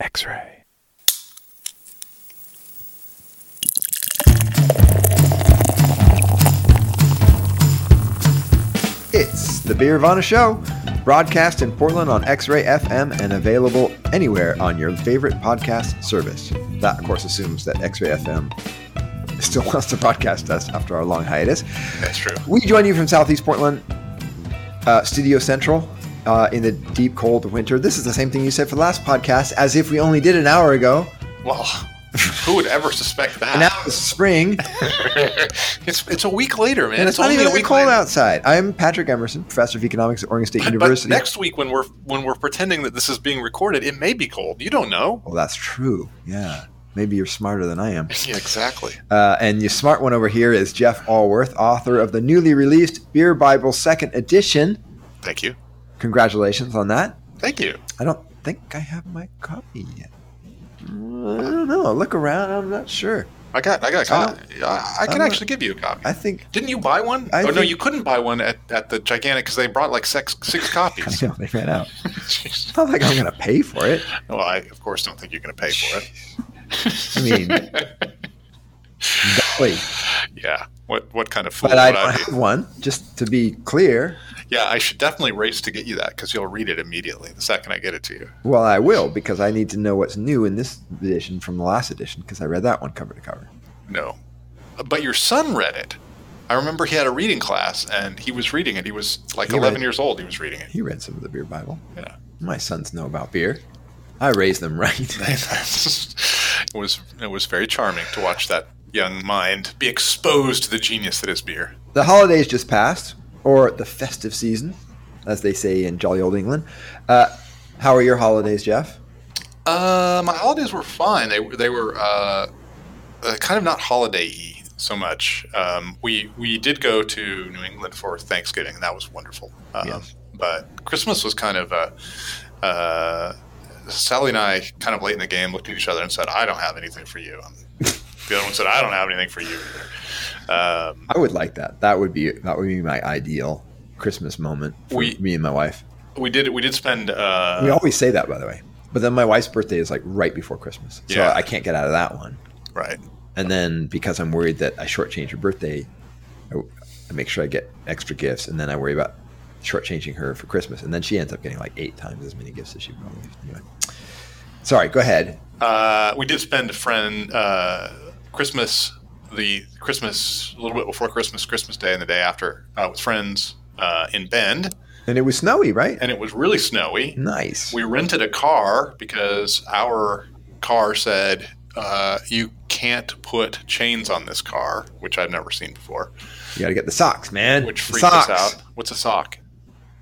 X-ray. It's the Beervana Show, broadcast in Portland on X-Ray FM and available anywhere on your favorite podcast service. That, of course, assumes that X-Ray FM still wants to broadcast us after our long hiatus. That's true. We join you from Southeast Portland, uh, Studio Central, uh, in the deep cold winter. This is the same thing you said for the last podcast, as if we only did an hour ago. Well, who would ever suspect And now it's spring, it's it's a week later, man. and it's, not even only that a week cold later. outside. I'm Patrick Emerson, professor of economics at Oregon State But, but University. next week, when we're when we're pretending that this is being recorded, it may be cold. You don't know. well, that's true. Yeah, maybe you're smarter than I am. Yeah, exactly. Uh, and your smart one over here is Jeff Alworth, author of the newly released Beer Bible Second Edition. Thank you. Congratulations on that. Thank you. I don't think I have my copy yet. I don't know. Look around. I'm not sure. I got I got a I copy. I, I can I'm not- actually give you a copy. I think Didn't you buy one? I oh no, you couldn't buy one at, at the gigantic because they brought like six six I copies. know they ran out. It's not like I'm going to pay for it. well, I of course don't think you're going to pay for it. I mean, golly. Yeah. What what kind of fool But would I I, don't be? have one. Just to be clear, Yeah, I should definitely race to get you that because you'll read it immediately the second I get it to you. well, I will because I need to know what's new in this edition from the last edition because I read that one cover to cover. No. Uh, but your son read it. I remember he had a reading class and he was reading it. He was like He 11 read- years old. He was reading it. He read some of the beer Bible. Yeah. My sons know about beer. I raised them right. it was it was very charming to watch that young mind be exposed to the genius that is beer. the holidays just passed, or the festive season, as they say in jolly old England. Uh, how are your holidays, Jeff? Uh, my holidays were fine. They were they were uh, uh, kind of not holiday-y so much. Um, we we did go to New England for Thanksgiving, and that was wonderful. Um, Yes. But Christmas was kind of uh, uh, Sally and I kind of late in the game looked at each other and said, "I don't have anything for you." And the other one said, "I don't have anything for you." Either. Um, I would like that. That would be that would be my ideal Christmas moment for We- me and my wife. we did we did spend uh, we always say that, by the way. But then my wife's birthday is like right before Christmas, so Yeah. I can't get out of that one. right. And then because I'm worried that I shortchange her birthday, I, I make sure I get extra gifts, and then I worry about shortchanging her for Christmas, and then she ends up getting like eight times as many gifts as she probably. Anyway, sorry. Go ahead. Uh, we did spend a friend uh, Christmas, the Christmas a little bit before Christmas, Christmas Day, and the day after uh, with friends uh, in Bend, And it was snowy, right? and it was really snowy. Nice. We rented a car because our car said uh, you can't put chains on this car, which I've never seen before, You got to get the socks, man. which The freaked socks. us out. What's a sock?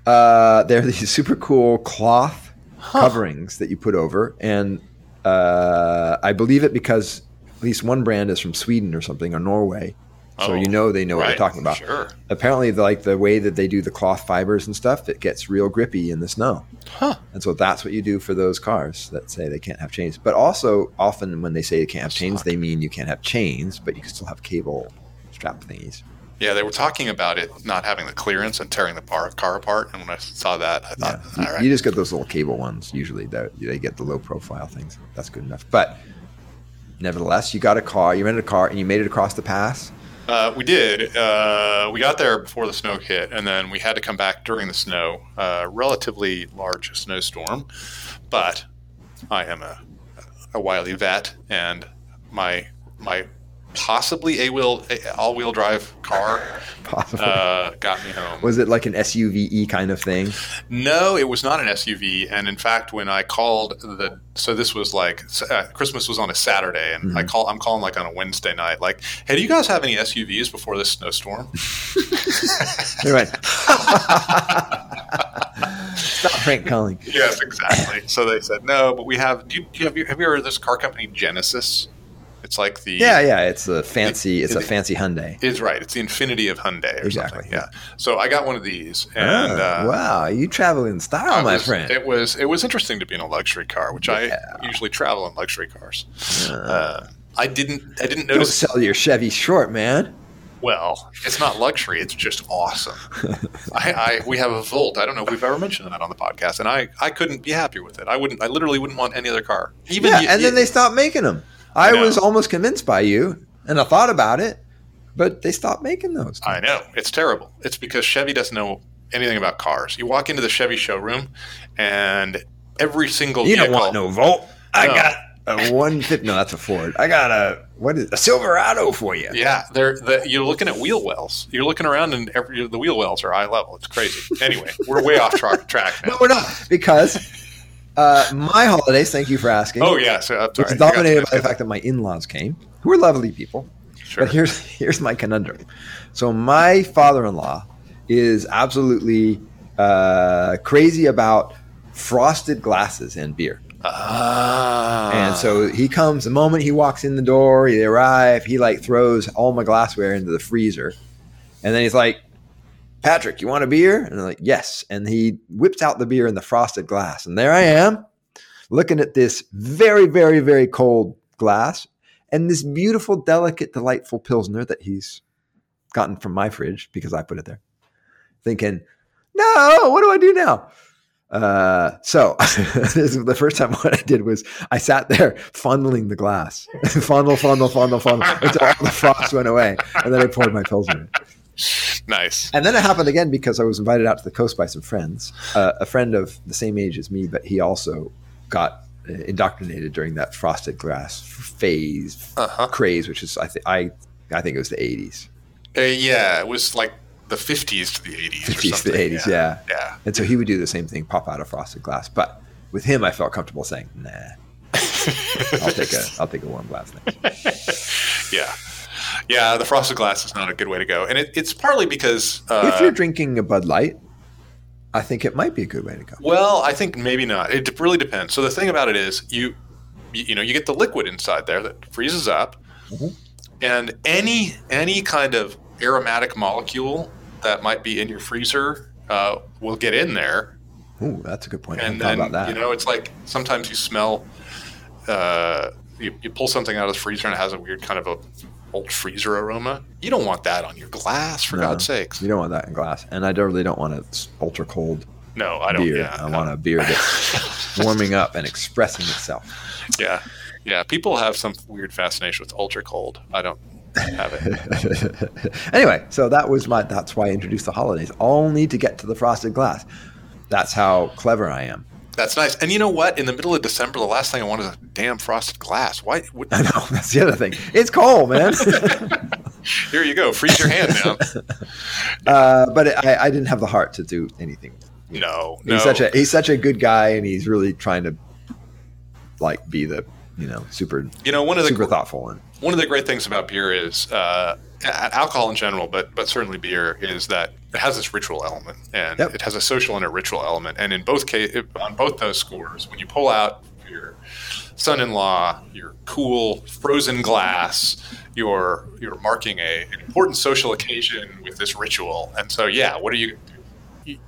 Uh, they're these super cool cloth coverings that you put over, and uh, I believe it because at least one brand is from Sweden or something or Norway, so Oh, you know they know what they're talking about. Sure. Apparently, the, like the way that they do the cloth fibers and stuff, it gets real grippy in the snow, Huh. and so that's what you do for those cars that say they can't have chains. But also, often when they say you can't have chains, they mean you can't have chains, but you can still have cable strap thingies. Yeah, they were talking about it not having the clearance and tearing the par- car apart. And when I saw that, I thought, right. you just get those little cable ones. Usually, they get the low profile things. That's good enough. But nevertheless, you got a car. You rented a car, and you made it across the pass. Uh, we did. Uh, we got there before the snow hit, and then we had to come back during the snow. Uh, relatively large snowstorm, but I am a, a wily vet, and my my possibly a wheel all wheel drive car Possibly. uh, got me home. was it like an SUVe kind of thing? No, it was not an SUV. And in fact, when I called the, so this was like uh, Christmas was on a Saturday, and I call, I'm calling like on a Wednesday night, like, hey, do you guys have any SUVs before this snowstorm? They went. Stop prank calling. yes, exactly. So they said no, but we have. Do you, do you have you have you heard of this car company Genesis? It's like the Yeah, yeah. It's a fancy. It's a fancy Hyundai. Is right. It's the Infiniti of Hyundai or Exactly, something. Yeah. So I got one of these, and Ah, uh, wow, you travel in style, I my was- friend. It was it was interesting to be in a luxury car, which Yeah. I usually travel in luxury cars. Uh, Uh, I didn't I didn't don't notice sell your Chevy short, man. Well, it's not luxury; it's just awesome. I, I we have a Volt. I don't know if we've ever mentioned that on the podcast, and I I couldn't be happier with it. I wouldn't. I literally wouldn't want any other car. Even yeah, you- and then they stopped making them. I, I was almost convinced by you, and I thought about it, but they stopped making those. I know it's terrible. It's because Chevy doesn't know anything about cars. You walk into the Chevy showroom, and every single you don't want no Volt. I No. got a one fifty. No, that's a Ford. I got a what is a Silverado for you. Yeah, they're the, you're looking at wheel wells. You're looking around, and every, the wheel wells are eye level. It's crazy. Anyway, we're way off track, track now. No, we're not because uh, my holidays. Thank you for asking. Oh yeah, so I'm sorry. Which is I forgot to dominated by the fact that my in-laws came, who are lovely people. Sure. But here's here's my conundrum. So my father-in-law is absolutely uh, crazy about frosted glasses and beer. Ah. And so he comes the moment he walks in the door, they arrive, he like throws all my glassware into the freezer. And then he's like, Patrick, you want a beer? And I'm like, yes. And he whips out the beer in the frosted glass. And there I am, looking at this very, very, very cold glass and this beautiful, delicate, delightful Pilsner that he's gotten from my fridge because I put it there. Thinking, no, what do I do now? Uh, so the first time what I did was I sat there fondling the glass, fondle, fondle, fondle, fondle until all the frost went away, and then I poured my pilsner. Nice. And then it happened again because I was invited out to the coast by some friends. Uh, a friend of the same age as me, but he also got uh, indoctrinated during that frosted glass phase Uh huh. craze, which is I think I I think it was the eighties, Uh, yeah, it was like the 50s to the 80s. fifties to the eighties, yeah. Yeah. And so he would do the same thing, pop out of frosted glass. But with him, I felt comfortable saying, "Nah, I'll take a I'll take a warm glass." Next. yeah. Yeah, the frosted glass is not a good way to go, and it, it's partly because uh, if you're drinking a Bud Light, I think it might be a good way to go. Well, I think maybe not. It really depends. So the thing about it is, you you, know, you get the liquid inside there that freezes up, Mhm. and any any kind of aromatic molecule that might be in your freezer uh, will get in there, Ooh, that's a good point. And then about that. you know, it's like sometimes you smell. Uh, you, you pull something out of the freezer and it has a weird kind of a old freezer aroma. You don't want that on your glass, for No. God's sakes. you don't want that in glass, and I don't really don't want a ultra cold No, I don't. beer. Yeah, I no. want a beer that's warming up and expressing itself. Yeah, yeah. People have some weird fascination with ultra cold. I don't have it. anyway, so that was my. That's why I introduced the holidays, All need to get to the frosted glass. That's how clever I am. That's nice. And you know what? In the middle of December, the last thing I want is a damn frosted glass. Why? Would, I know that's the other thing. It's cold, man. here you go. Freeze your hand down. uh, but I, I didn't have the heart to do anything. No, He's no. such a he's such a good guy, and he's really trying to like be the you know super you know, one of the super thoughtful and one of the great things about beer is uh, alcohol in general, but but certainly beer is that it has this ritual element, and Yep. it has a social and a ritual element. And in both case, on both those scores, when you pull out your son-in-law, your cool frozen glass, you're you're marking a, an important social occasion with this ritual. And so, yeah, what are you?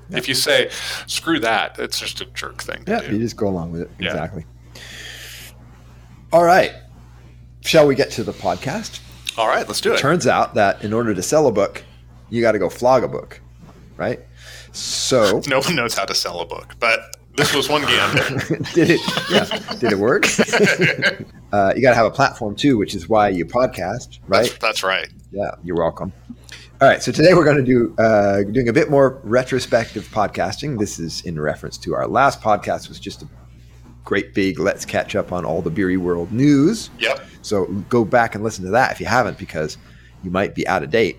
If you say screw that, it's just a jerk thing yeah, you just go along with it Yeah. exactly. All right, shall we get to the podcast? All right, let's do it. Turns out that in order to sell a book, you got to go flog a book, right? So No one knows how to sell a book, but this was one gander. did it? Yeah, did it work? uh, you got to have a platform too, which is why you podcast, right? That's, that's right. Yeah, you're welcome. All right, so today we're going to do uh, doing a bit more retrospective podcasting. This is in reference to our last podcast was just a great big let's catch up on all the beery world news. Yep. So go back and listen to that if you haven't, because you might be out of date.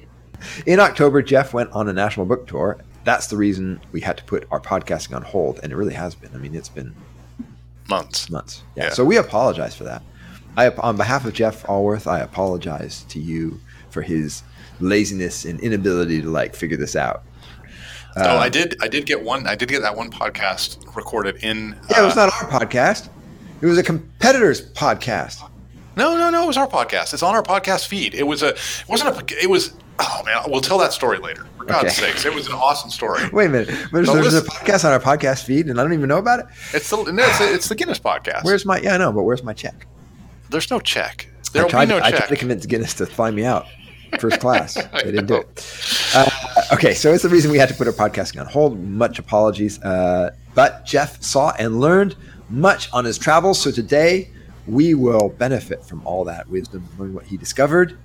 In October, Jeff went on a national book tour. That's the reason we had to put our podcasting on hold, and it really has been. I mean, it's been Months. months. Yeah. Yeah. So we apologize for that. I, on behalf of Jeff Alworth, I apologize to you for his laziness and inability to like figure this out. Oh, Uh, I did. I did get one. I did get that one podcast recorded in. Yeah, it was uh, not our podcast. It was a competitor's podcast. No, no, no. It was our podcast. It's on our podcast feed. It was a. It wasn't a. It was. Oh man, we'll tell that story later. For God's Okay. sakes, it was an awesome story. Wait a minute. There's, there's a podcast on our podcast feed, and I don't even know about it. It's the. No, it's, the- it's the Guinness podcast. Where's my? Yeah, I know, but where's my check? There's no check. I There will be tried, no I check. tried to convince Guinness to fly me out. First class. They didn't do it. Uh, okay, so it's the reason we had to put our podcasting on hold. Much apologies. Uh, but Jeff saw and learned much on his travels. So today we will benefit from all that wisdom, learn what he discovered.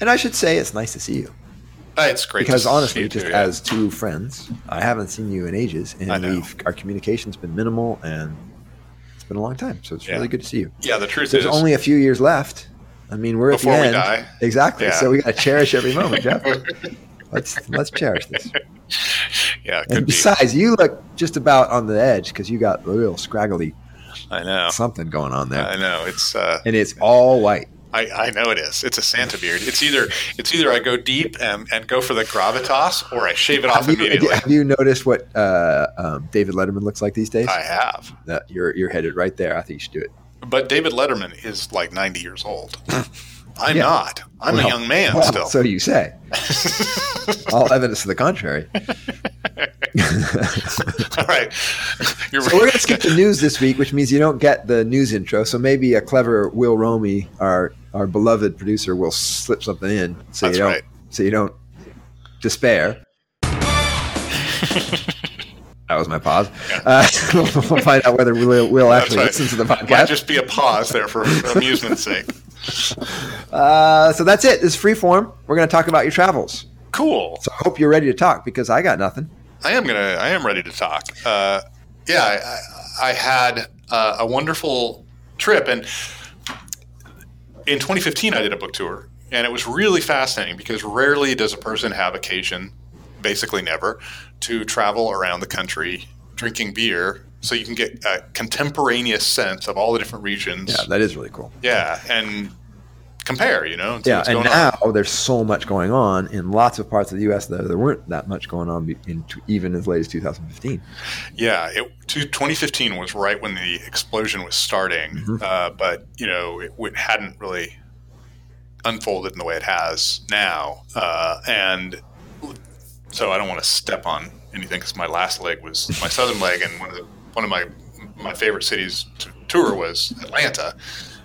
And I should say, it's nice to see you. Uh, it's great because honestly, just you, yeah. as two friends, I haven't seen you in ages, and I know. we've our communication's been minimal, and it's been a long time. So it's Yeah. really good to see you. yeah, the truth There's is, only a few years left. I mean, we're Before at the end. Exactly. Yeah. So we got to cherish every moment, Jeff. let's let's cherish this. yeah, And could be. besides, you look just about on the edge because you got a real scraggly I know, something going on there, I know. It's uh, and it's all white. I, I know it is. It's a Santa beard. It's either it's either I go deep and, and go for the gravitas, or I shave it off Have you, immediately. have you noticed what uh, um, David Letterman looks like these days? I have, That you're you're headed right there. I think you should do it. But David Letterman is like ninety years old. I'm Yeah. not. I'm Well, a young man well, still. So you say. all evidence to the contrary. All right, You're So we're going to skip the news this week, which means you don't get the news intro. So maybe a clever Will Romy, our our beloved producer, will slip something in so That's you don't right. so you don't despair. That was my pause. Uh, we'll find out whether Will, Will actually right. listens to the podcast. Might just be a pause there for amusement's sake. Uh, so that's it. This is free form. We're going to talk about your travels. Cool. So I hope you're ready to talk because I got nothing. I am gonna. I am ready to talk. Uh, yeah, I, I, I had uh, a wonderful trip, and in 2015, I did a book tour, and it was really fascinating because rarely does a person have occasion, basically never, to travel around the country drinking beer, so you can get a contemporaneous sense of all the different regions. Yeah, that is really cool. Yeah, and compare. You know, and Yeah, what's and going on. now there's so much going on in lots of parts of the U.S. that there weren't that much going on in t- even as late as 2015. Yeah, it, to 2015 was right when the explosion was starting, Mm-hmm. uh, but you know it, it hadn't really unfolded in the way it has now, uh, and so I don't want to step on anything because my last leg was my southern leg, and one of the, one of my my favorite cities to tour was Atlanta,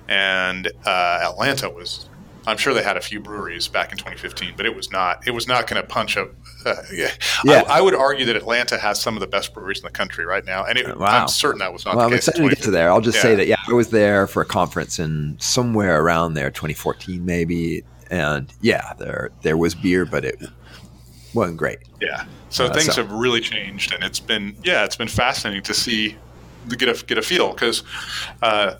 and uh, Atlanta was. I'm sure they had a few breweries back in 2015, but it was not. It was not going to punch up. Uh, yeah, Yeah. I, I would argue that Atlanta has some of the best breweries in the country right now, and it, Wow. I'm certain that was not Well, the I'm excited to get to there. I'll just say that yeah, I was there for a conference in somewhere around there, 2014 maybe, and yeah, there there was beer, but it wasn't great. Yeah. So Uh, things so- have really changed, and it's been yeah, it's been fascinating to see to get a get a feel because uh,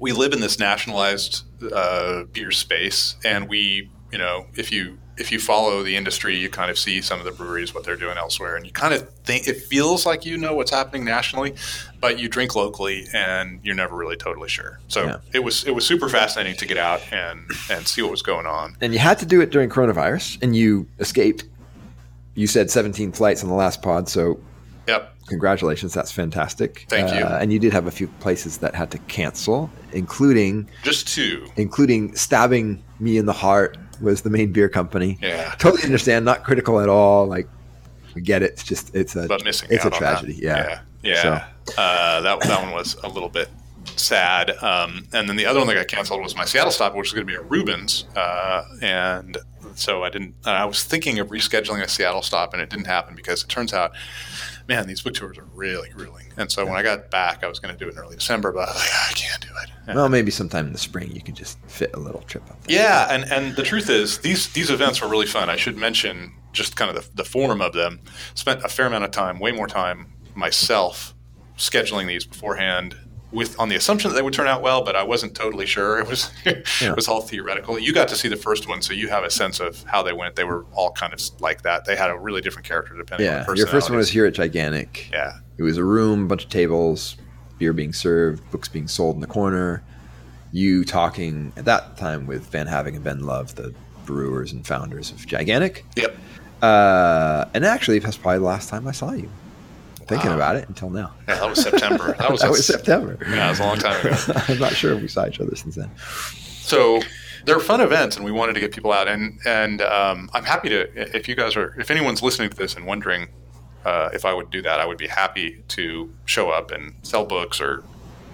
we live in this nationalized uh, beer space, and we you know if you if you follow the industry, you kind of see some of the breweries what they're doing elsewhere, and you kind of think it feels like you know what's happening nationally, but you drink locally, and you're never really totally sure. So Yeah. it was it was super fascinating to get out and and see what was going on. And you had to do it during coronavirus, and you escaped. You said 17 flights on the last pod, so Yep. congratulations, that's fantastic. Thank you. Uh, and you did have a few places that had to cancel, including Just two. including stabbing me in the heart was the Maine Beer Company. Yeah. Totally understand, not critical at all. Like we get it. It's just it's a but missing it's a tragedy. Yeah. yeah, yeah. Uh, that that one was a little bit sad. Um, and then the other one that got canceled was my Seattle stop, which was going to be at Reuben's, uh, and so I didn't. I was thinking of rescheduling a Seattle stop, and it didn't happen because it turns out, man, these book tours are really grueling. And so when I got back, I was going to do it in early December, but I was like, "Ah, I can't do it. And- Well, maybe sometime in the spring you can just fit a little trip up. there. yeah, and, and the truth is, these these events were really fun. I should mention just kind of the, the form of them. Spent a fair amount of time, way more time myself, scheduling these beforehand, with on the assumption that they would turn out well, but I wasn't totally sure. It was Yeah. it was all theoretical. You got to see the first one, so you have a sense of how they went. They were all kind of like that. They had a really different character depending on Yeah. the Your first one was here at Gigantic. Yeah, It was a room, bunch of tables, beer being served, books being sold in the corner. You talking at that time with Van Havig and Ben Love, the brewers and founders of Gigantic. yep. Uh, and actually, that's probably the last time I saw you. Thinking Wow. about it until now. Yeah, that was September. That was, that was September. Yeah, that was a long time ago. I'm not sure if we saw each other since then. So they're fun events, and we wanted to get people out. And and um, I'm happy to if you guys are if anyone's listening to this and wondering uh, if I would do that, I would be happy to show up and sell books or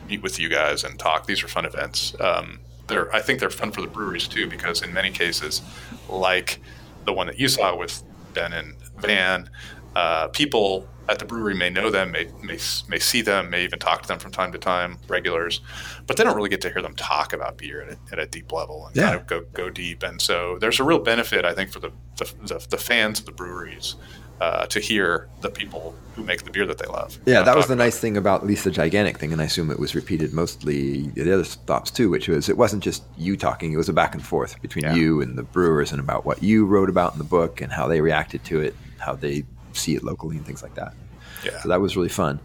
meet with you guys and talk. These are fun events. Um, they're I think they're fun for the breweries too because in many cases, like the one that you saw with Ben and Van, uh, people at the brewery may know them, may, may may see them, may even talk to them from time to time, regulars, but they don't really get to hear them talk about beer at a, at a deep level and Yeah. kind of go go deep. And so there's a real benefit I think for the the, the, the fans of the breweries. Uh, to hear the people who make the beer that they love. Yeah, that was the nice thing about at least the gigantic thing, and I assume it was repeated mostly the other stops too, which was it wasn't just you talking; it was a back and forth between Yeah. you and the brewers, and about what you wrote about in the book and how they reacted to it, how they see it locally, and things like that. Yeah. So that was really fun.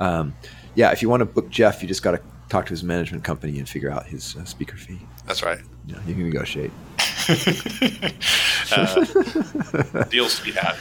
Um, yeah, if you want to book Jeff, you just got to talk to his management company and figure out his uh, speaker fee. That's right. You, know, you can negotiate. uh, deals to be had.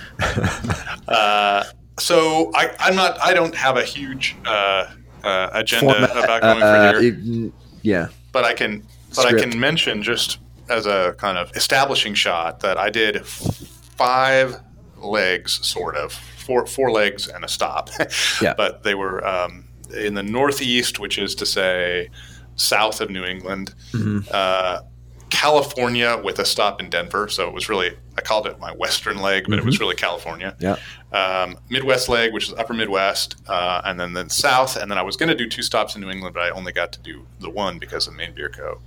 Uh, so I, I'm not. I don't have a huge uh, uh, agenda Format- about going uh, for here, it- yeah, but I can. But I can mention just as a kind of establishing shot that I did five legs, sort of four four legs and a stop. Yeah. But they were um, in the northeast, which is to say south of New England. Mhm. Uh, California with a stop in Denver, so it was really I called it my western leg, but it was really California. yeah. Um, Midwest leg, which is upper Midwest, uh, and then then south, and then I was going to do two stops in New England, but I only got to do the one because of Maine Beer Co.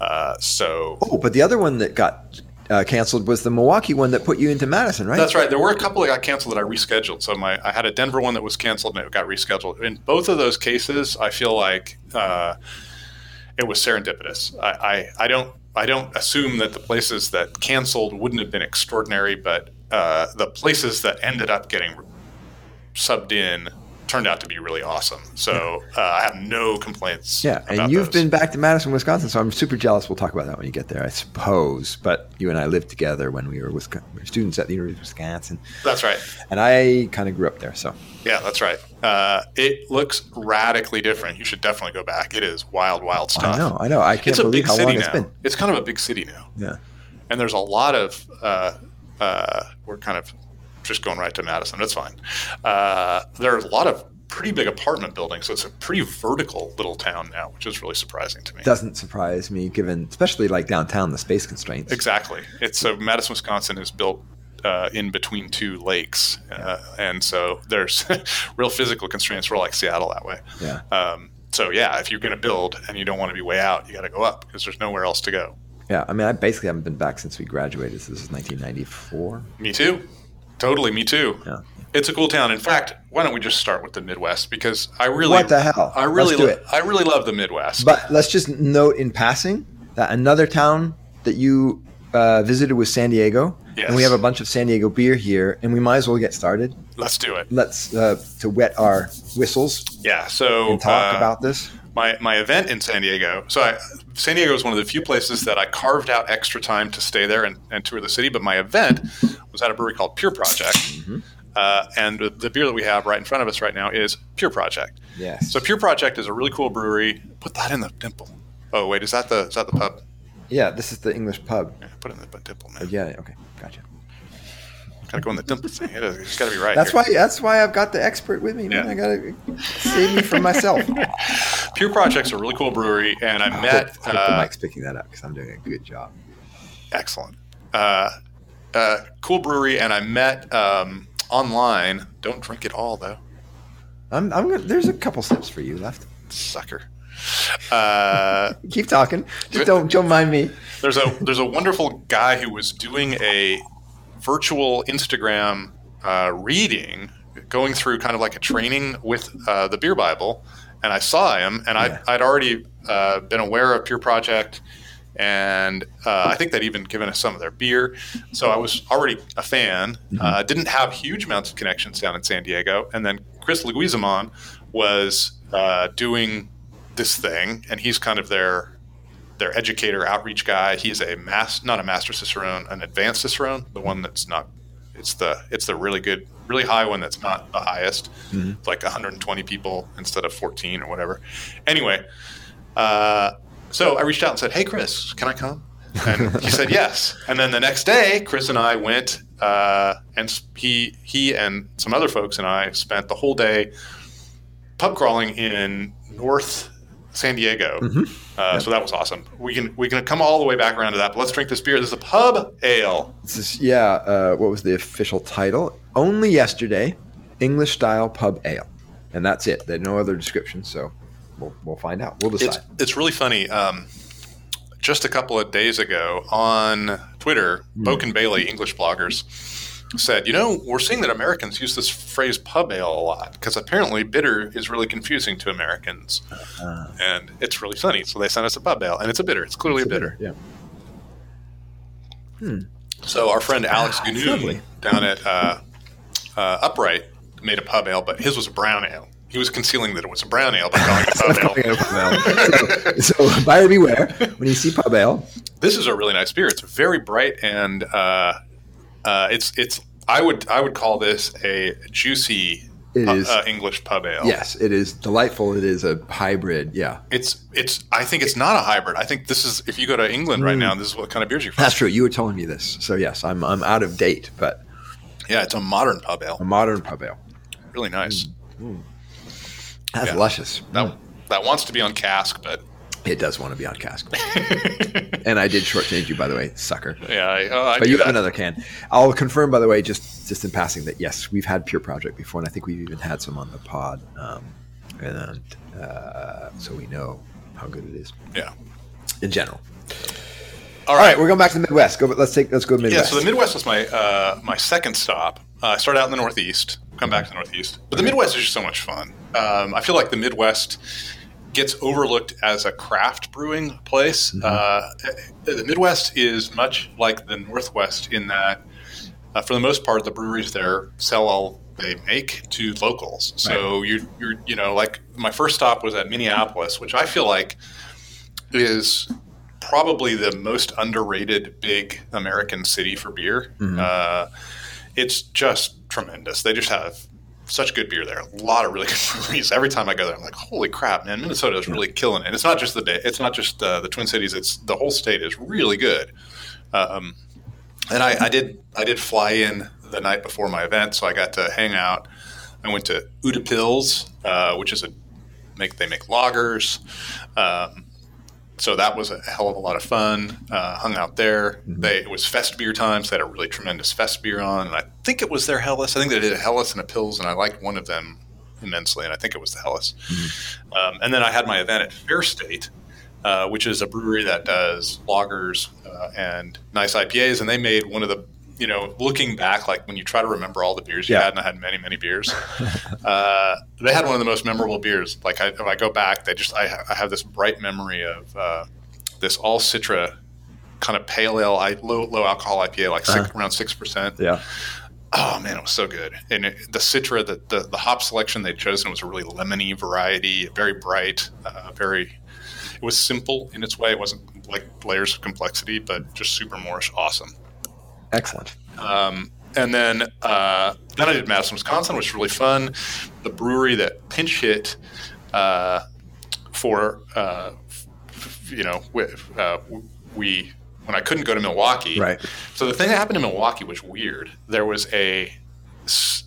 Uh, so Oh, but the other one that got uh, canceled was the Milwaukee one that put you into Madison, right? That's right. There were a couple that got canceled that I rescheduled. So my I had a Denver one that was canceled and it got rescheduled. In both of those cases, I feel like uh, it was serendipitous. I, I, I don't I don't assume that the places that canceled wouldn't have been extraordinary, but uh, the places that ended up getting subbed in turned out to be really awesome. So uh, I have no complaints. Yeah, and you've those. been back to Madison, Wisconsin, so I'm super jealous. We'll talk about that when you get there, I suppose. But you and I lived together when we were, Wisco- we were students at the University of Wisconsin, That's right. and I kind of grew up there. So Yeah, that's right. Uh, it looks radically different. You should definitely go back. It is wild, wild stuff. I know, I know, I can't it's a believe big how city long now. it's been. It's kind of a big city now, Yeah, and there's a lot of. Uh, uh, we're kind of just going right to Madison. That's fine. Uh, there are a lot of pretty big apartment buildings, so it's a pretty vertical little town now, which is really surprising to me. doesn't surprise me, given especially like downtown, the space constraints. Exactly. It's so Madison, Wisconsin is built uh, in between two lakes, uh, and so there's real physical constraints. We're like Seattle that way. Yeah, Um, so yeah, if you're going to build and you don't want to be way out, you got to go up because there's nowhere else to go. yeah. I mean, I basically haven't been back since we graduated. So this is 1994. Me too. Totally, me too. Yeah. It's a cool town. In fact, why don't we just start with the Midwest because I really, What the hell? I really, Let's do it. I really love the Midwest. But let's just note in passing that another town that you uh, visited was San Diego, and we have a bunch of San Diego beer here, and we might as well get started. Let's do it. Let's uh, to wet our whistles Yeah. So and talk uh, about this. My my event in San Diego. So I, San Diego is one of the few places that I carved out extra time to stay there and, and tour the city. But my event was at a brewery called Pure Project, Mm-hmm. uh, and the, the beer that we have right in front of us right now is Pure Project. Yes. So Pure Project is a really cool brewery. Put that in the dimple. Oh wait, is that the is that the pub? yeah, this is the English pub. Yeah, put it in the dimple, man. yeah. Okay. Gotcha. Gotta go in the dimple thing. It is, it's got to be right. That's here. why. That's why I've got the expert with me. Man. Yeah. I gotta save me from myself. Pure Project's a really cool brewery, and I I met. hope, I hope the uh, mic's picking that up because I'm doing a good job. excellent. Uh, uh, cool brewery, and I met um, online. Don't drink it all though, I'm. I'm gonna, there's a couple sips for you left. sucker. Uh, Keep talking. Just don't don't mind me. there's a there's a wonderful guy who was doing a virtual Instagram uh, reading, going through kind of like a training with uh, the Beer Bible, and I saw him, and Yeah. I'd, I'd already uh, been aware of Pure Project, and uh, I think they'd even given us some of their beer, so I was already a fan. Uh, didn't have huge amounts of connections down in San Diego, and then Chris Leguizamon was uh, doing this thing, and he's kind of their their educator outreach guy. He's a mass, not a master cicerone, an advanced cicerone, the one that's not. It's the it's the really good, really high one that's not the highest. It's like 120 people instead of 14 or whatever. Anyway, uh, so I reached out and said, "Hey, Chris, can I come?" And he said yes. And then the next day, Chris and I went, uh, and he he and some other folks and I spent the whole day pub crawling in North San Diego. Mm-hmm. Uh, Yep. So that was awesome. We can we can come all the way back around to that. But let's drink this beer. This is a pub ale. This is yeah. Uh, what was the official title? Only yesterday, English style pub ale, and that's it. There's no other description. So we'll we'll find out. We'll decide. It's it's really funny. Um, just a couple of days ago on Twitter, Hmm. Boak and Bailey, English bloggers, said, you know, we're seeing that Americans use this phrase pub ale a lot because apparently bitter is really confusing to Americans. Uh, And it's really funny. So they sent us a pub ale, and it's a bitter. It's clearly it's a bitter. Yeah. So our friend Alex Ah, Gnu down at uh, uh, Upright made a pub ale, but his was a brown ale. He was concealing that it was a brown ale by calling it a pub ale. so, so buyer beware when you see pub ale. This is a really nice beer. It's very bright and uh, uh, it's it's. I would I would call this a juicy It is- uh, English pub ale. Yes, it is delightful. It is a hybrid. Yeah, It's it's. I think it's not a hybrid. I think this is. If you go to England right Mm. now, this is what kind of beers you find. that's true. You were telling me this. So yes, I'm I'm out of date, but Yeah, it's a modern pub ale. a modern pub ale. Really nice. That's Yeah. luscious. That that wants to be on cask, but It does want to be on cask. and I did shortchange you, by the way, sucker. yeah, I, oh, I But you that. have another can. I'll confirm, by the way, just just in passing, that yes, we've had Pure Project before, and I think we've even had some on the pod, um, and uh, so we know how good it is Yeah. in general. All All right, we're going back to the Midwest. Go, let's take let's go Yeah, Midwest. so the Midwest was my uh, my second stop. Uh, I started out in the Northeast, come back to the Northeast, but the Midwest is just so much fun. Um, I feel like the Midwest gets overlooked as a craft brewing place. Uh, the Midwest is much like the Northwest in that, uh, for the most part, the breweries there sell all they make to locals. So you you're you know like my first stop was at Minneapolis, which I feel like is probably the most underrated big American city for beer. Mhm. Uh, it's just tremendous. They just have such good beer there. A lot of really good breweries. Every time I go there, I'm like, holy crap, man! Minnesota is really killing it. And it's not just the day. It's not just uh, the Twin Cities. It's the whole state is really good. Um, and I, I did I did fly in the night before my event, so I got to hang out. I went to Utepils, uh, which is a make they make lagers. Um, so that was a hell of a lot of fun. Uh, hung out there. They it was fest beer time, so they had a really tremendous fest beer on, and I think it was their Helles. I think they did a Helles and a Pils, and I liked one of them immensely, and I think it was the Helles. Um, and then I had my event at Fair State, uh, which is a brewery that does lagers uh, and nice IPAs, and they made one of the you know, looking back, like when you try to remember all the beers you Yeah. had, and I had many, many beers, uh, they had one of the most memorable beers. Like I, if I go back, they just I, I have this bright memory of uh, this all Citra kind of pale ale, I, low low alcohol IPA, like six, around six percent. Yeah. Oh man, it was so good. And it, the Citra, the, the the hop selection they'd chosen was a really lemony variety, very bright, uh, very. It was simple in its way. It wasn't like layers of complexity, but just super moreish, awesome. Excellent. Um, and then uh, then I did Madison, Wisconsin, which was really fun. The brewery that pinch hit uh, for uh, you know we, uh, we when I couldn't go to Milwaukee. Right. So the thing that happened in Milwaukee was weird. There was a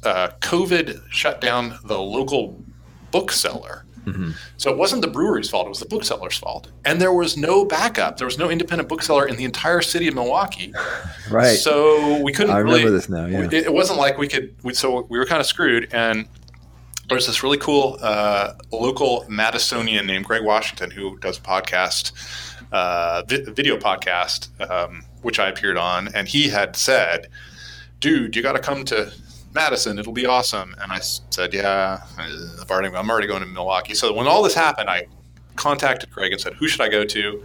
uh, COVID shut down the local bookseller. Mhm. So it wasn't the brewery's fault; it was the bookseller's fault. And there was no backup. There was no independent bookseller in the entire city of Milwaukee. Right. So we couldn't. I remember really, this now. Yeah. it, it wasn't like we could. We, so we were kind of screwed. And there's this really cool uh, local Madisonian named Greg Washington who does a podcast, uh, vi- video podcast, um, which I appeared on, and he had said, "Dude, you got to come to." Madison, it'll be awesome. And I said, Yeah, I'm already going to Milwaukee. So when all this happened, I contacted Craig and said, Who should I go to?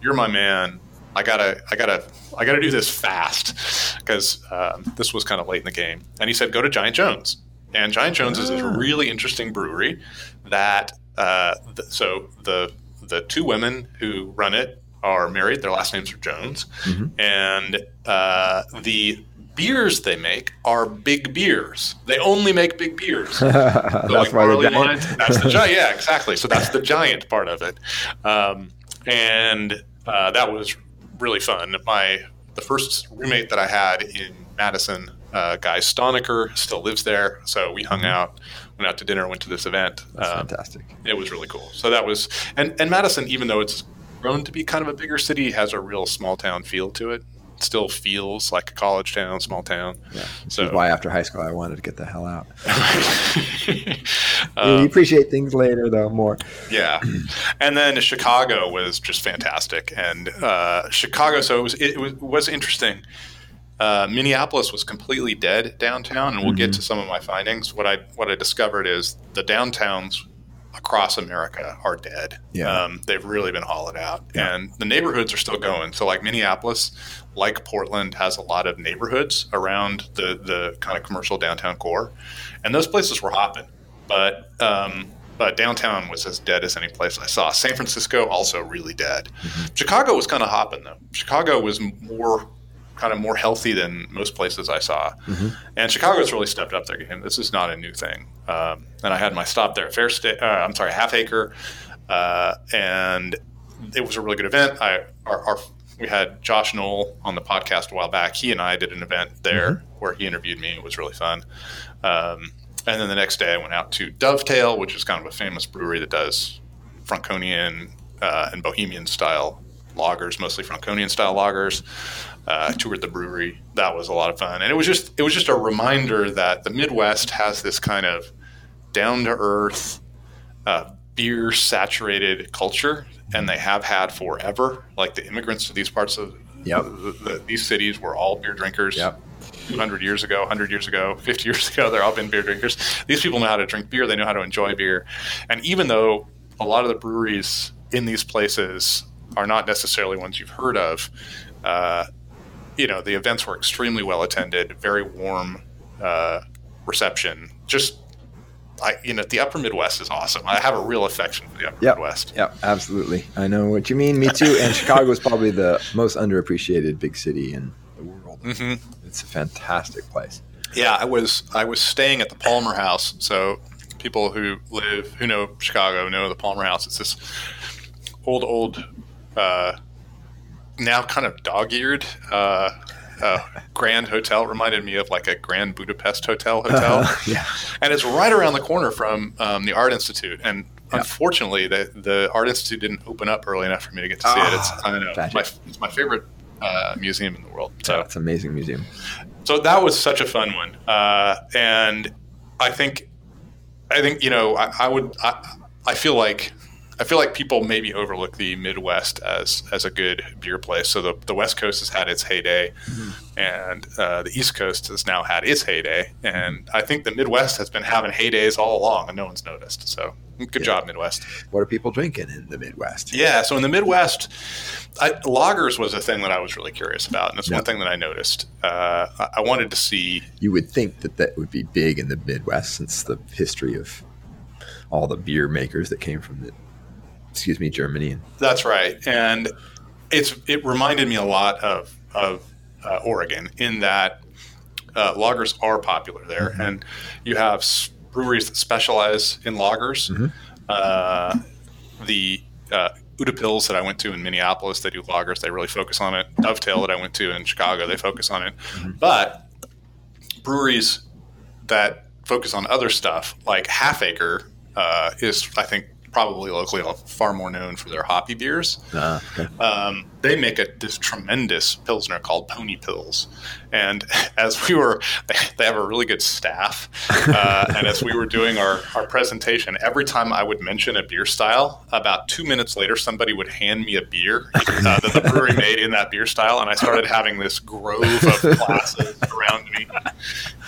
You're my man. I gotta, I gotta, I gotta do this fast because um, this was kind of late in the game. And he said, go to Giant Jones. And Giant Jones is this Ah. really interesting brewery that, uh, th- so the the two women who run it are married. Their last names are Jones, Mhm. and uh, the beers they make are big beers. They only make big beers. So, That's like why they're giant. That's the giant. Yeah, exactly. So that's the giant part of it, um, and uh, that was really fun. My the first roommate that I had in Madison, uh, Guy Stoniker, still lives there. So we hung out went out to dinner, went to this event. That's Um, fantastic. it was really cool. So that was and and Madison, even though it's grown to be kind of a bigger city, has a real small town feel to it. Still feels like a college town, small town. Yeah. So- why after high school I wanted to get the hell out. you Um, appreciate things later though more. yeah, and then Chicago was just fantastic, and uh, Chicago. So it was it was, was interesting. Uh, Minneapolis was completely dead downtown, and we'll get to some of my findings. What I what I discovered is the downtowns across America are dead. Yeah. Um, they've really been hollowed out, Yeah. and the neighborhoods are still going. So, like Minneapolis, like Portland, has a lot of neighborhoods around the the kind of commercial downtown core, and those places were hopping. But um, but downtown was as dead as any place I saw. San Francisco also really dead. Chicago was kind of hopping though. Chicago was more kind of more healthy than most places I saw. And Chicago's really stepped up their game. This is not a new thing. Um, and I had my stop there at Fair State. Uh, I'm sorry, Half Acre, uh, and it was a really good event. I our, our we had Josh Knoll on the podcast a while back. He and I did an event there where he interviewed me. It was really fun. Um, and then the next day, I went out to Dovetail, which is kind of a famous brewery that does Franconian uh, and Bohemian style lagers, mostly Franconian style lagers. Uh, toured the brewery. That was a lot of fun, and it was just it was just a reminder that the Midwest has this kind of down to earth, uh, beer saturated culture, and they have had forever. Like the immigrants to these parts of Yep. the, the, these cities were all beer drinkers. Yep. 200 years ago, 100 years ago, 50 years ago, they're all been beer drinkers. These people know how to drink beer. They know how to enjoy beer. And even though a lot of the breweries in these places are not necessarily ones you've heard of, uh, you know, the events were extremely well attended, very warm uh, reception. Just, I, you know, the upper Midwest is awesome. I have a real affection for the upper Yep. Midwest. Yep, absolutely. I know what you mean. Me too. And Chicago is probably the most underappreciated big city in the world. hmm It's a fantastic place. Yeah, I was I was staying at the Palmer House. So people who live who know Chicago know the Palmer House. It's this old old, uh, now kind of dog-eared uh, uh, Grand Hotel. Reminded me of like a Grand Budapest Hotel hotel, yeah. and it's right around the corner from um, the Art Institute. And unfortunately, the the Art Institute didn't open up early enough for me to get to see it. It's Ah, I don't know, tragic. my, it's my favorite uh, museum in the world. So It's an amazing museum. so that was such a fun one, uh, and I think, I think you know, I, I would, I, I feel like, I feel like people maybe overlook the Midwest as as a good beer place. So the the West Coast has had its heyday, and uh, the East Coast has now had its heyday, and I think the Midwest has been having heydays all along, and no one's noticed. So good Yeah. job, Midwest. What are people drinking in the Midwest? Yeah, so in the Midwest, I, lagers was a thing that I was really curious about, and it's Yeah. one thing that I noticed. Uh, I, I wanted to see You would think that that would be big in the Midwest since the history of all the beer makers that came from the, excuse me, Germany. That's right, and it's it reminded me a lot of of uh, Oregon in that uh, lagers are popular there, and you have breweries that specialize in lagers. Mhm. Uh, the uh, Utepils that I went to in Minneapolis, they do lagers. They really focus on it. Dovetail that I went to in Chicago, they focus on it. But breweries that focus on other stuff, like Half Acre, uh, is I think probably locally far more known for their hoppy beers. uh, okay. Um, they make a this tremendous pilsner called Pony Pils, and as we were, they have a really good staff. Uh, and as we were doing our, our presentation, every time I would mention a beer style, about two minutes later, somebody would hand me a beer uh, that the brewery made in that beer style, and I started having this grove of glasses around me.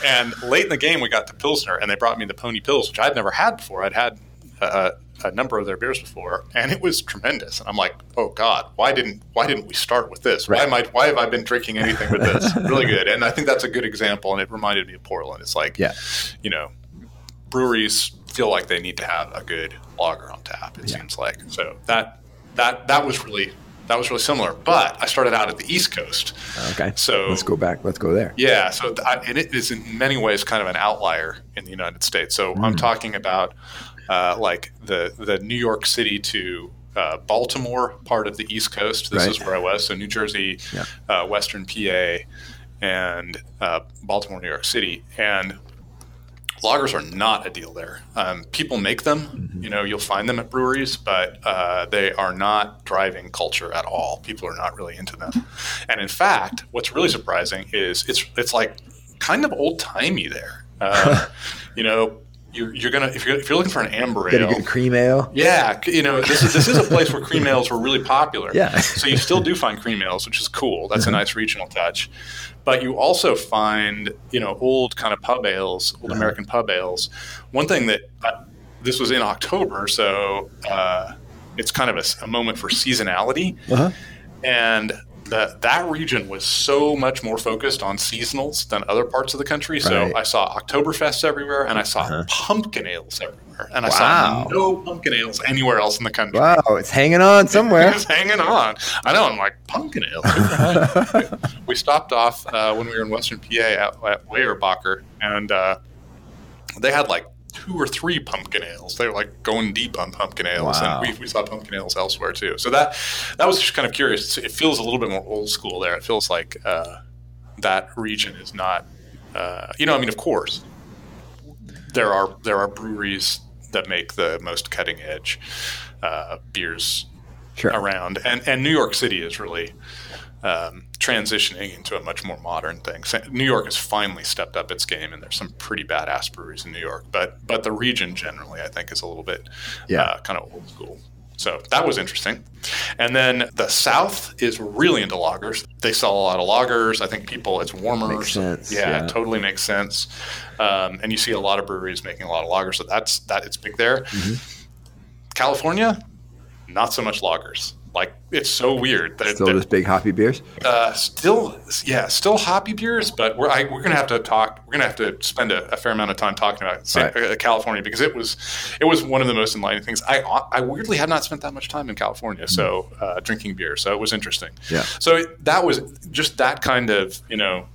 And late in the game, we got to Pilsner, and they brought me the Pony Pils, which I'd never had before. I'd had a, a number of their beers before, and it was tremendous. And I'm like, oh God, why didn't why didn't we start with this? Why am I why have I been drinking anything with this? really good, and I think that's a good example. And it reminded me of Portland. It's like, Yeah. you know, breweries feel like they need to have a good lager on tap. It Yeah. seems like so that that that was really that was really similar. But I started out at the East Coast, Okay. so Let's go back. Let's go there. yeah, so th- I, and it is in many ways kind of an outlier in the United States. So I'm Mm. talking about uh, like the the New York City to uh, Baltimore part of the East Coast. This Right. is where I was. So New Jersey, Yeah. uh, Western PA, and uh, Baltimore, New York City, and lagers are not a deal there. Um, people make them, mm-hmm. you know, you'll find them at breweries, but uh, they are not driving culture at all. People are not really into them. And in fact, what's really surprising is it's it's like kind of old timey there. Uh, you know, you're, you're gonna if you're if you're looking for an amber ale, get a good cream ale. Yeah, you know this is this is a place where cream ales were really popular. Yeah, so you still do find cream ales, which is cool. That's a nice regional touch. But you also find you know old kind of pub ales, old uh-huh. American pub ales. One thing that uh, this was in October, so uh, it's kind of a, a moment for seasonality, uh-huh. and that that region was so much more focused on seasonals than other parts of the country. So. I saw Oktoberfest everywhere, and I saw uh-huh. pumpkin ales everywhere, and I saw no pumpkin ales anywhere else in the country. Wow, it's hanging on somewhere. it's hanging on. I know. I'm like pumpkin ales. we stopped off uh, when we were in Western PA at, at Weyerbacher, and uh, they had like two or three pumpkin ales. They were like going deep on pumpkin ales, wow. and we, we saw pumpkin ales elsewhere too. So that that was just kind of curious. It feels a little bit more old school there. It feels like uh, that region is not, uh, you know, I mean, of course, there are there are breweries that make the most cutting edge uh, beers sure. around, and and New York City is really um, transitioning into a much more modern thing. New York has finally stepped up its game, and there's some pretty badass breweries in New York. But but the region generally, I think, is a little bit yeah. uh, kind of old school. So that was interesting. And then the South is really into lagers. They sell a lot of lagers. I think people, it's warmer. Makes sense. Yeah, yeah. totally makes sense. Um, and you see a lot of breweries making a lot of lagers. So that's that. It's big there. Mm-hmm. California, not so much lagers. Like it's so weird that still that, this big hoppy beers. Uh, still, yeah, still hoppy beers, but we're I, we're gonna have to talk. We're gonna have to spend a, a fair amount of time talking about right. uh, California because it was it was one of the most enlightening things. I I weirdly have not spent that much time in California, so mm. uh, drinking beer, so it was interesting. Yeah. So it, that was just that kind of you know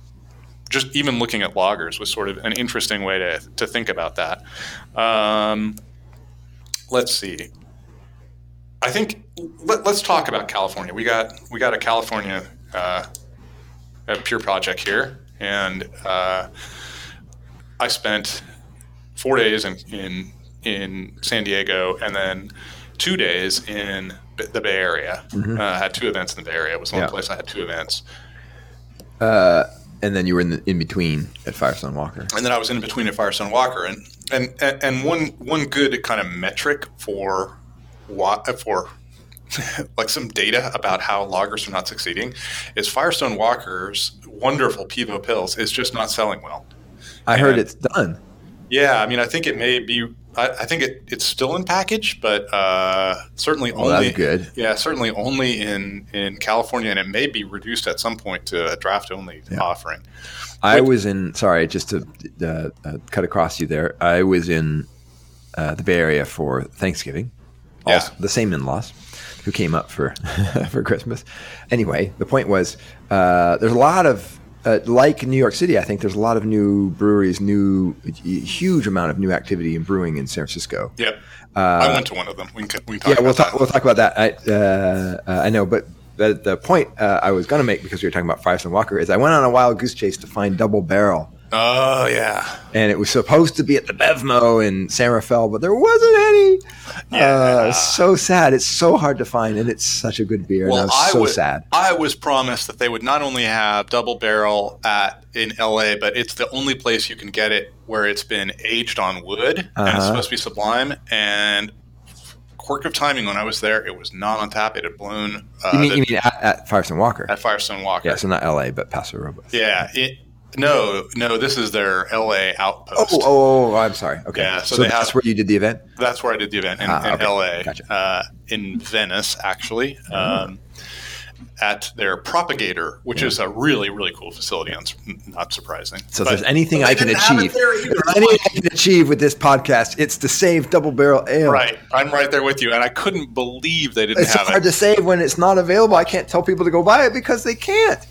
just even looking at lagers was sort of an interesting way to, to think about that. Um, let's see. I think let, us talk about California. We got we got a California uh, a Pure project here, and uh, I spent four days in, in in San Diego, and then two days in the Bay Area. Mm-hmm. Uh, I had two events in the Bay Area. It was one yeah. place I had two events. Uh, and then you were in the, in between at Firestone Walker. And then I was in between at Firestone Walker, and and and one one good kind of metric for for like some data about how lagers are not succeeding is Firestone Walker's wonderful Pivo Pils is just not selling well. I and, heard it's done. Yeah, I mean, I think it may be. I, I think it, it's still in package, but uh, certainly oh, only. good. Yeah, certainly only in in California, and it may be reduced at some point to a draft only yeah. offering. I was in. Sorry, just to uh, uh, cut across you there. I was in uh, the Bay Area for Thanksgiving also, yeah. the same in-laws who came up for for Christmas. Anyway, the point was uh, there's a lot of uh, like New York City. I think there's a lot of new breweries, new huge amount of new activity in brewing in San Francisco. Yep, uh, I went to one of them. We can, we can yeah, we'll talk. That. We'll talk about that. I, uh, uh, I know, but the, the point uh, I was going to make because we were talking about Firestone Walker is I went on a wild goose chase to find Double Barrel Oh yeah. And it was supposed to be at the Bevmo in San Rafael, but there wasn't any. Yeah. Uh, so sad. It's so hard to find, and it's such a good beer. Well, and I was so was, sad. I was promised that they would not only have double barrel at in LA, but it's the only place you can get it where it's been aged on wood uh-huh. and it's uh-huh. supposed to be sublime. And quirk of timing when I was there, it was not on tap. It had blown. Uh, you mean, the, you mean at, at, Firestone Walker? At Firestone Walker. Yeah, so not LA, but Paso Robles. Yeah, it no, no, this is their LA outpost. Oh, oh, oh I'm sorry. Okay. Yeah, so, so that's have, where you did the event? That's where I did the event in, ah, in LA. Gotcha. Uh, in Venice, actually. Mm-hmm. Um, at their propagator, which yeah. is a really, really cool facility. It's Not surprising. So, if there's anything I can achieve, anything I can achieve with this podcast, it's to save double barrel ale. Right, I'm right there with you, and I couldn't believe they didn't it's have it. It's hard to save when it's not available. I can't tell people to go buy it because they can't.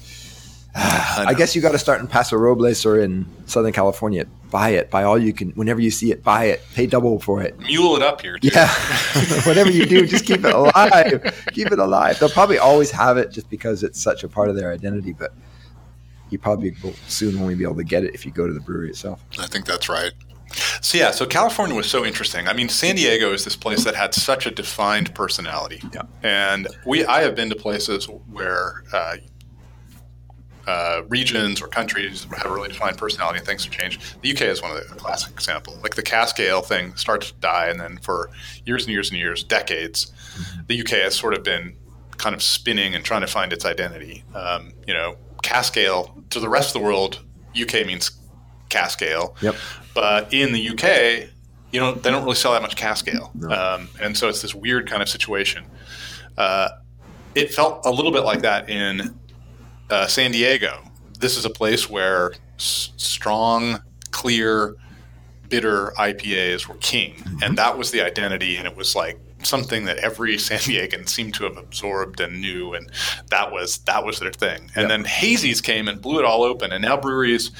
I, I, guess you got to start in Paso Robles or in Southern California. Buy it. Buy all you can. Whenever you see it, buy it. Pay double for it. Mule it up here. Too. Yeah. Whatever you do, just keep it alive. keep it alive. They'll probably always have it just because it's such a part of their identity. But you probably will soon only be able to get it if you go to the brewery itself. I think that's right. So yeah, so California was so interesting. I mean, San Diego is this place that had such a defined personality, Yeah. and we I have been to places where uh, uh, regions or countries have a really defined personality and things have changed. The UK is one of the classic example. Like the cask ale thing starts to die, and then for years and years and years, decades, the UK has sort of been kind of spinning and trying to find its identity. Um, you know, cask ale to the rest of the world, UK means cask ale. Yep. But in the UK, you know, they don't really sell that much cask ale, No. um, and so it's this weird kind of situation. Uh, it felt a little bit like that in uh, San Diego. This is a place where s- strong, clear, bitter IPAs were king, and that was the identity, and it was like something that every San Diegan seemed to have absorbed and knew, and that was that was their thing. And Yep. then hazies came and blew it all open, and now breweries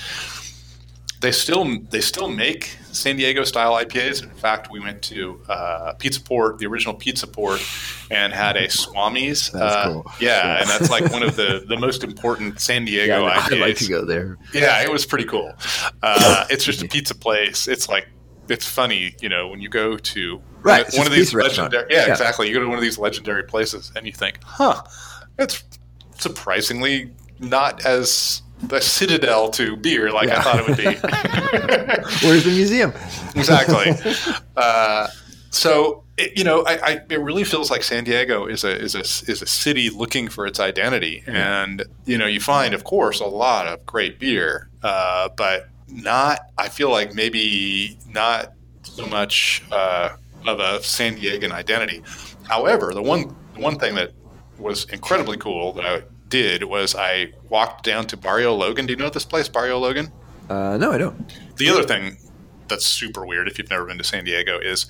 they still they still make San Diego style IPAs. In fact, we went to uh, Pizza Port, the original Pizza Port, and had a Swami's. Uh, cool. Yeah, and that's like one of the, the most important San Diego Yeah, IPAs. I'd like to go there. Yeah, it was pretty cool. Uh, it's just a pizza place. It's like it's funny, you know, when you go to Right, one of these legendary. Yeah, Yeah. exactly. You go to one of these legendary places and you think, huh, it's surprisingly not as the citadel to beer like I thought it would be. Where's the museum? exactly. Uh, so it, you know, I, I, it really feels like San Diego is a is a is a city looking for its identity, and you know, you find, of course, a lot of great beer, uh, but not. I feel like maybe not so much uh, of a San Diegan identity. However, the one the one thing that was incredibly cool that I did was I walked down to Barrio Logan. Do you know this place, Barrio Logan? Uh, no, I don't. The other thing that's super weird if you've never been to San Diego is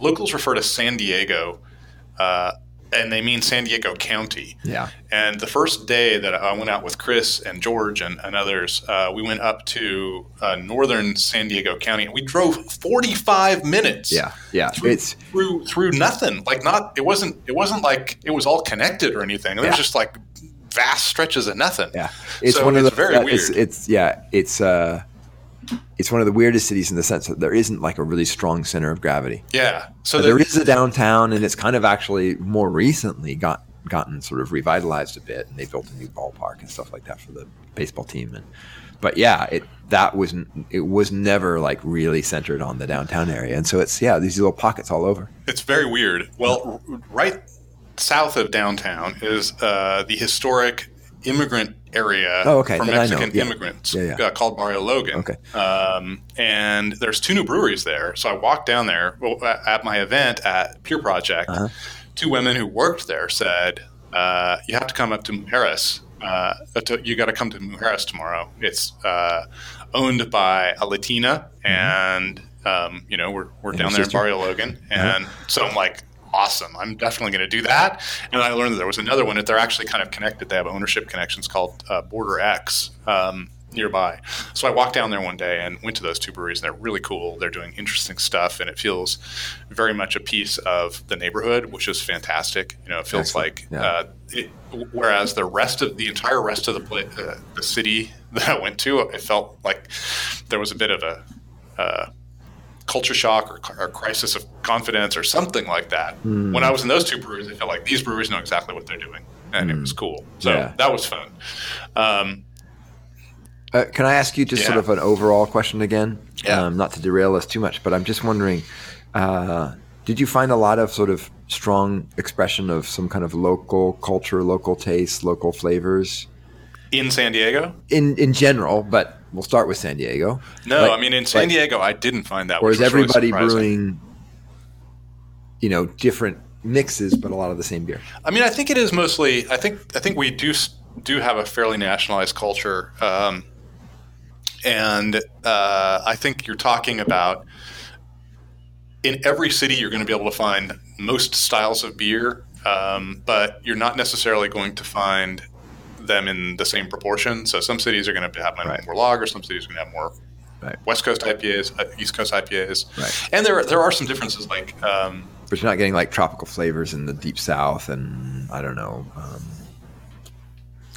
locals refer to San Diego uh, and they mean San Diego County. Yeah. And the first day that I went out with Chris and George and, and others, uh, we went up to uh, northern San Diego County and we drove 45 minutes. Yeah. Yeah. Through, It's through through nothing like not it wasn't it wasn't like it was all connected or anything it Yeah. was just like vast stretches of nothing yeah. It's So one of it's the very uh, It's, weird. it's yeah. It's uh, it's one of the weirdest cities in the sense that there isn't like a really strong center of gravity. yeah so there- there is a downtown, and it's kind of actually more recently got gotten sort of revitalized a bit, and they built a new ballpark and stuff like that for the baseball team. And but yeah, it that was it was never like really centered on the downtown area, and so it's yeah these little pockets all over. It's very weird. Well, r- right south of downtown is uh, the historic immigrant area Oh, okay. for Mexican Yeah. immigrants Yeah, yeah. Uh, called Barrio Logan. Okay. Um, and there's two new breweries there. So I walked down there well, at my event at Pure Project. Uh-huh. Two women who worked there said, uh, "You have to come up to Mujeres. Uh, to, you got to come to Mujeres tomorrow. It's uh, owned by a Latina, and um, you know we're we're down there in? Barrio Logan, and so I'm like." Awesome! I'm definitely going to do that. And I learned that there was another one that they're actually kind of connected. They have ownership connections called uh, Border X um, nearby. So I walked down there one day and went to those two breweries. And they're really cool. They're doing interesting stuff, and it feels very much a piece of the neighborhood, which is fantastic. You know, it feels Excellent. like. Yeah. Uh, it, whereas the rest of the entire rest of the uh, the city that I went to, it felt like there was a bit of a. Uh, culture shock or, or crisis of confidence or something like that. Hmm. When I was in those two breweries, I felt like these breweries know exactly what they're doing, and it was cool. So Hmm. Yeah. that was fun. Um, Uh, can I ask you just sort of an overall question again? Yeah. Um, not to derail us too much, but I'm just wondering, uh, did you find a lot of sort of strong expression of some kind of local culture, local tastes, local flavors in San Diego, in in general? But we'll start with San Diego. no, Like- I mean in San like- Diego, I didn't find that. Or is really everybody surprising. brewing, you know, different mixes, but a lot of the same beer? I mean, I think it is mostly. I think I think we do do have a fairly nationalized culture, um, and uh, I think you're talking about in every city you're going to be able to find most styles of beer, um, but you're not necessarily going to find them in the same proportion. So some cities are going to have Right. more lager, some cities are going to have more Right. West Coast IPAs, uh, East Coast IPAs, Right. and there there are some differences like. Um, But you're not getting like tropical flavors in the deep south, and I don't know, um,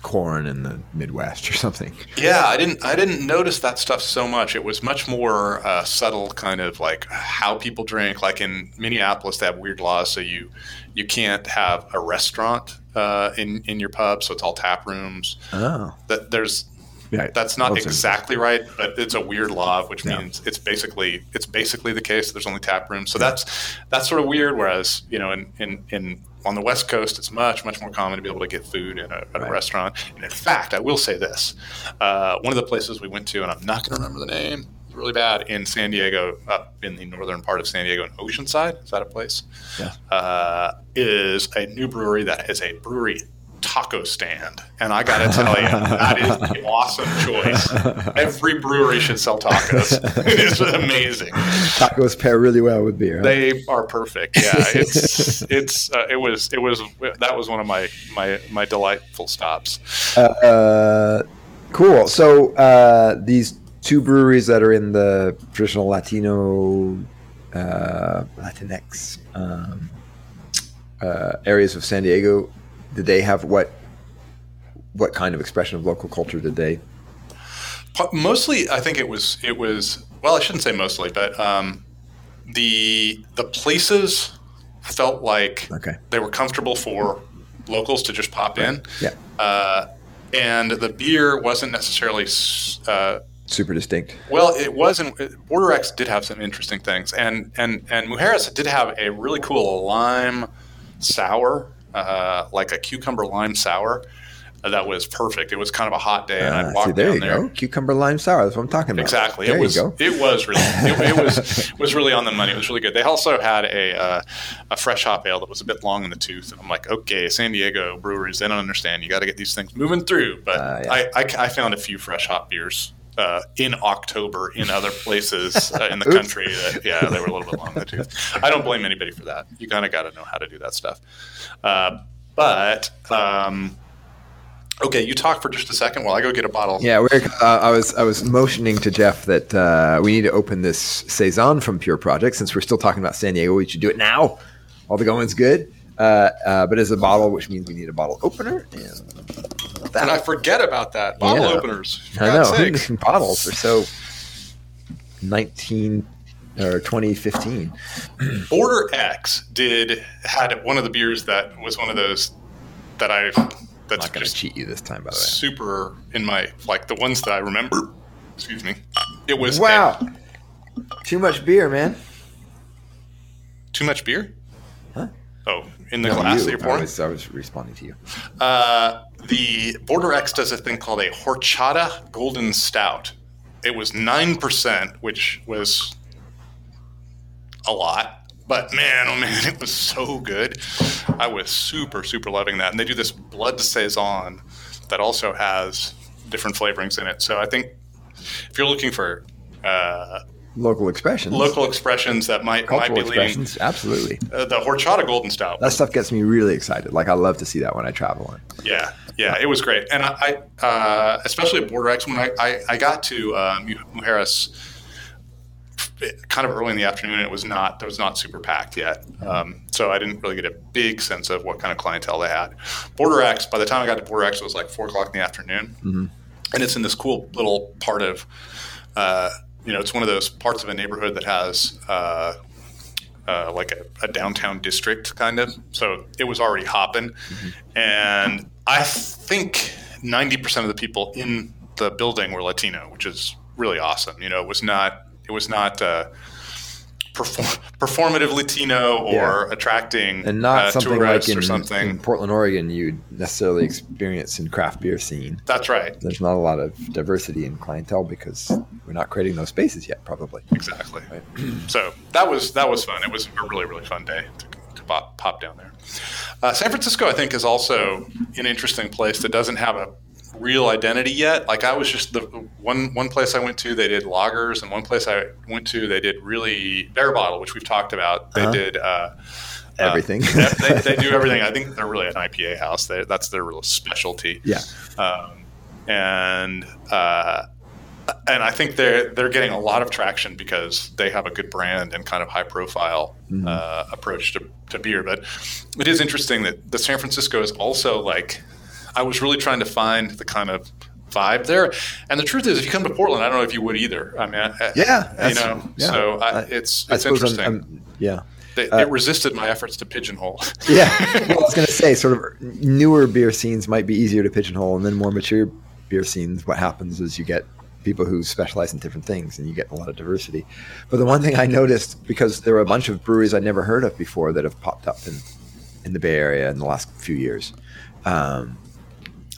corn in the Midwest or something. Yeah, I didn't I didn't notice that stuff so much. It was much more uh, subtle, kind of like how people drink. Like in Minneapolis, they have weird laws, so you you can't have a restaurant uh, in in your pub, so it's all tap rooms. Oh, That there's yeah, that's not exactly right, but it's a weird law, which Yeah. means it's basically it's basically the case. There's only tap rooms, so that's that's sort of weird. Whereas you know, in in, in on the West Coast, it's much much more common to be able to get food in a, at Right. a restaurant. And in fact, I will say this: uh, one of the places we went to, and I'm not going to remember the name. Really bad in San Diego, up in the northern part of San Diego, in Oceanside. Is that a place? Yeah. Uh, is a new brewery that is a brewery taco stand, and I got to tell you, that is the awesome choice. Every brewery should sell tacos. it's amazing. tacos pair really well with beer. huh? They are perfect. Yeah, it's it's uh, it was it was that was one of my my my delightful stops. Uh, cool. So uh, these two breweries that are in the traditional Latino, uh, Latinx um, uh, areas of San Diego, did they have what? What kind of expression of local culture did they? Mostly, I think it was it was well, I shouldn't say mostly, but um, the the places felt like Okay. they were comfortable for locals to just pop in. Yeah. Uh, and the beer wasn't necessarily uh, Super distinct. well. It wasn't. Border X did have some interesting things, and and and Mujeres did have a really cool lime sour, uh, like a cucumber lime sour. uh, That was perfect. It was kind of a hot day, and Ah, I see, walked there down you there. go. Cucumber lime sour. That's what I'm talking about. Exactly. There it was. you go. It was really. It, it was was really on the money. It was really good. They also had a uh, a fresh hop ale that was a bit long in the tooth, and I'm like, okay, San Diego breweries, they don't understand. You got to get these things moving through. But Uh, yeah. I, I I found a few fresh hop beers. Uh, in October, in other places uh, in the country, that, yeah, they were a little bit long in the tooth. I don't blame anybody for that. You kind of got to know how to do that stuff. Uh, but um, okay, you talk for just a second while I go get a bottle. Yeah, we're, uh, I was I was motioning to Jeff that uh, we need to open this saison from Pure Project since we're still talking about San Diego. We should do it now. All the going's good, uh, uh, but as a bottle, which means we need a bottle opener. And And I forget about that. Bottle Yeah. openers. I know bottles are so nineteen or twenty fifteen. Border X did had one of the beers that was one of those that I I'm that's not going to cheat you this time, by the way. super in my like the ones that I remember. Excuse me. It was Wow, too much beer, man. too much beer. Huh? Oh, in the No, glass you. that you're I pouring. was, I was responding to you. Uh, the Border X does a thing called a horchata golden stout. It was nine percent, which was a lot, but man, oh man, it was so good. I was super, super loving that. And they do this blood saison that also has different flavorings in it. So I think if you're looking for uh, Local expressions, local expressions that might might cultural be leading, expressions, absolutely. uh, the horchata golden stout That stuff gets me really excited. Like I love to see that when I travel. On. Yeah, yeah, it was great, and I, I uh, especially at Border X when I, I, I got to uh, Mujeres kind of early in the afternoon. It was not there was not super packed yet, um, so I didn't really get a big sense of what kind of clientele they had. Border X, by the time I got to Border X, it was like four o'clock in the afternoon, Mhm. and it's in this cool little part of. Uh, you know, it's one of those parts of a neighborhood that has uh, uh, like a, a downtown district kind of. So it was already hopping. And I think 90% of the people in the building were Latino, which is really awesome. You know, it was not, it was not, uh, perform- performative Latino or Yeah. attracting And not uh, something like in, or something. in Portland, Oregon, you'd necessarily experience in craft beer scene. That's right. There's not a lot of diversity in clientele because we're not creating those spaces yet, probably. Exactly. so that was that was fun. It was a really really fun day to, to pop pop down there. Uh, San Francisco, I think, is also an interesting place that doesn't have a real identity yet. Like I was just the one one place I went to, they did lagers, and one place I went to, they did really Barebottle, which we've talked about. They Uh-huh. did. Uh, Everything. uh, they, they do everything. I think they're really an IPA house. They, that's their real specialty yeah. um, and uh, and I think they're they're getting a lot of traction because they have a good brand and kind of high profile Mhm. uh, approach to, to beer. But it is interesting that the San Francisco is also like I was really trying to find the kind of vibe there. And the truth is, if you come to Portland, I don't know if you would either. I mean, I, Yeah, you know, yeah. so I, it's I it's suppose I'm- interesting. I'm- yeah. it, uh, it resisted my efforts to pigeonhole. Yeah. Well, I was going to say, sort of newer beer scenes might be easier to pigeonhole, and then more mature beer scenes, what happens is you get people who specialize in different things, and you get a lot of diversity. But the one thing I noticed, because there were a bunch of breweries I'd never heard of before that have popped up in, in the Bay Area in the last few years, um,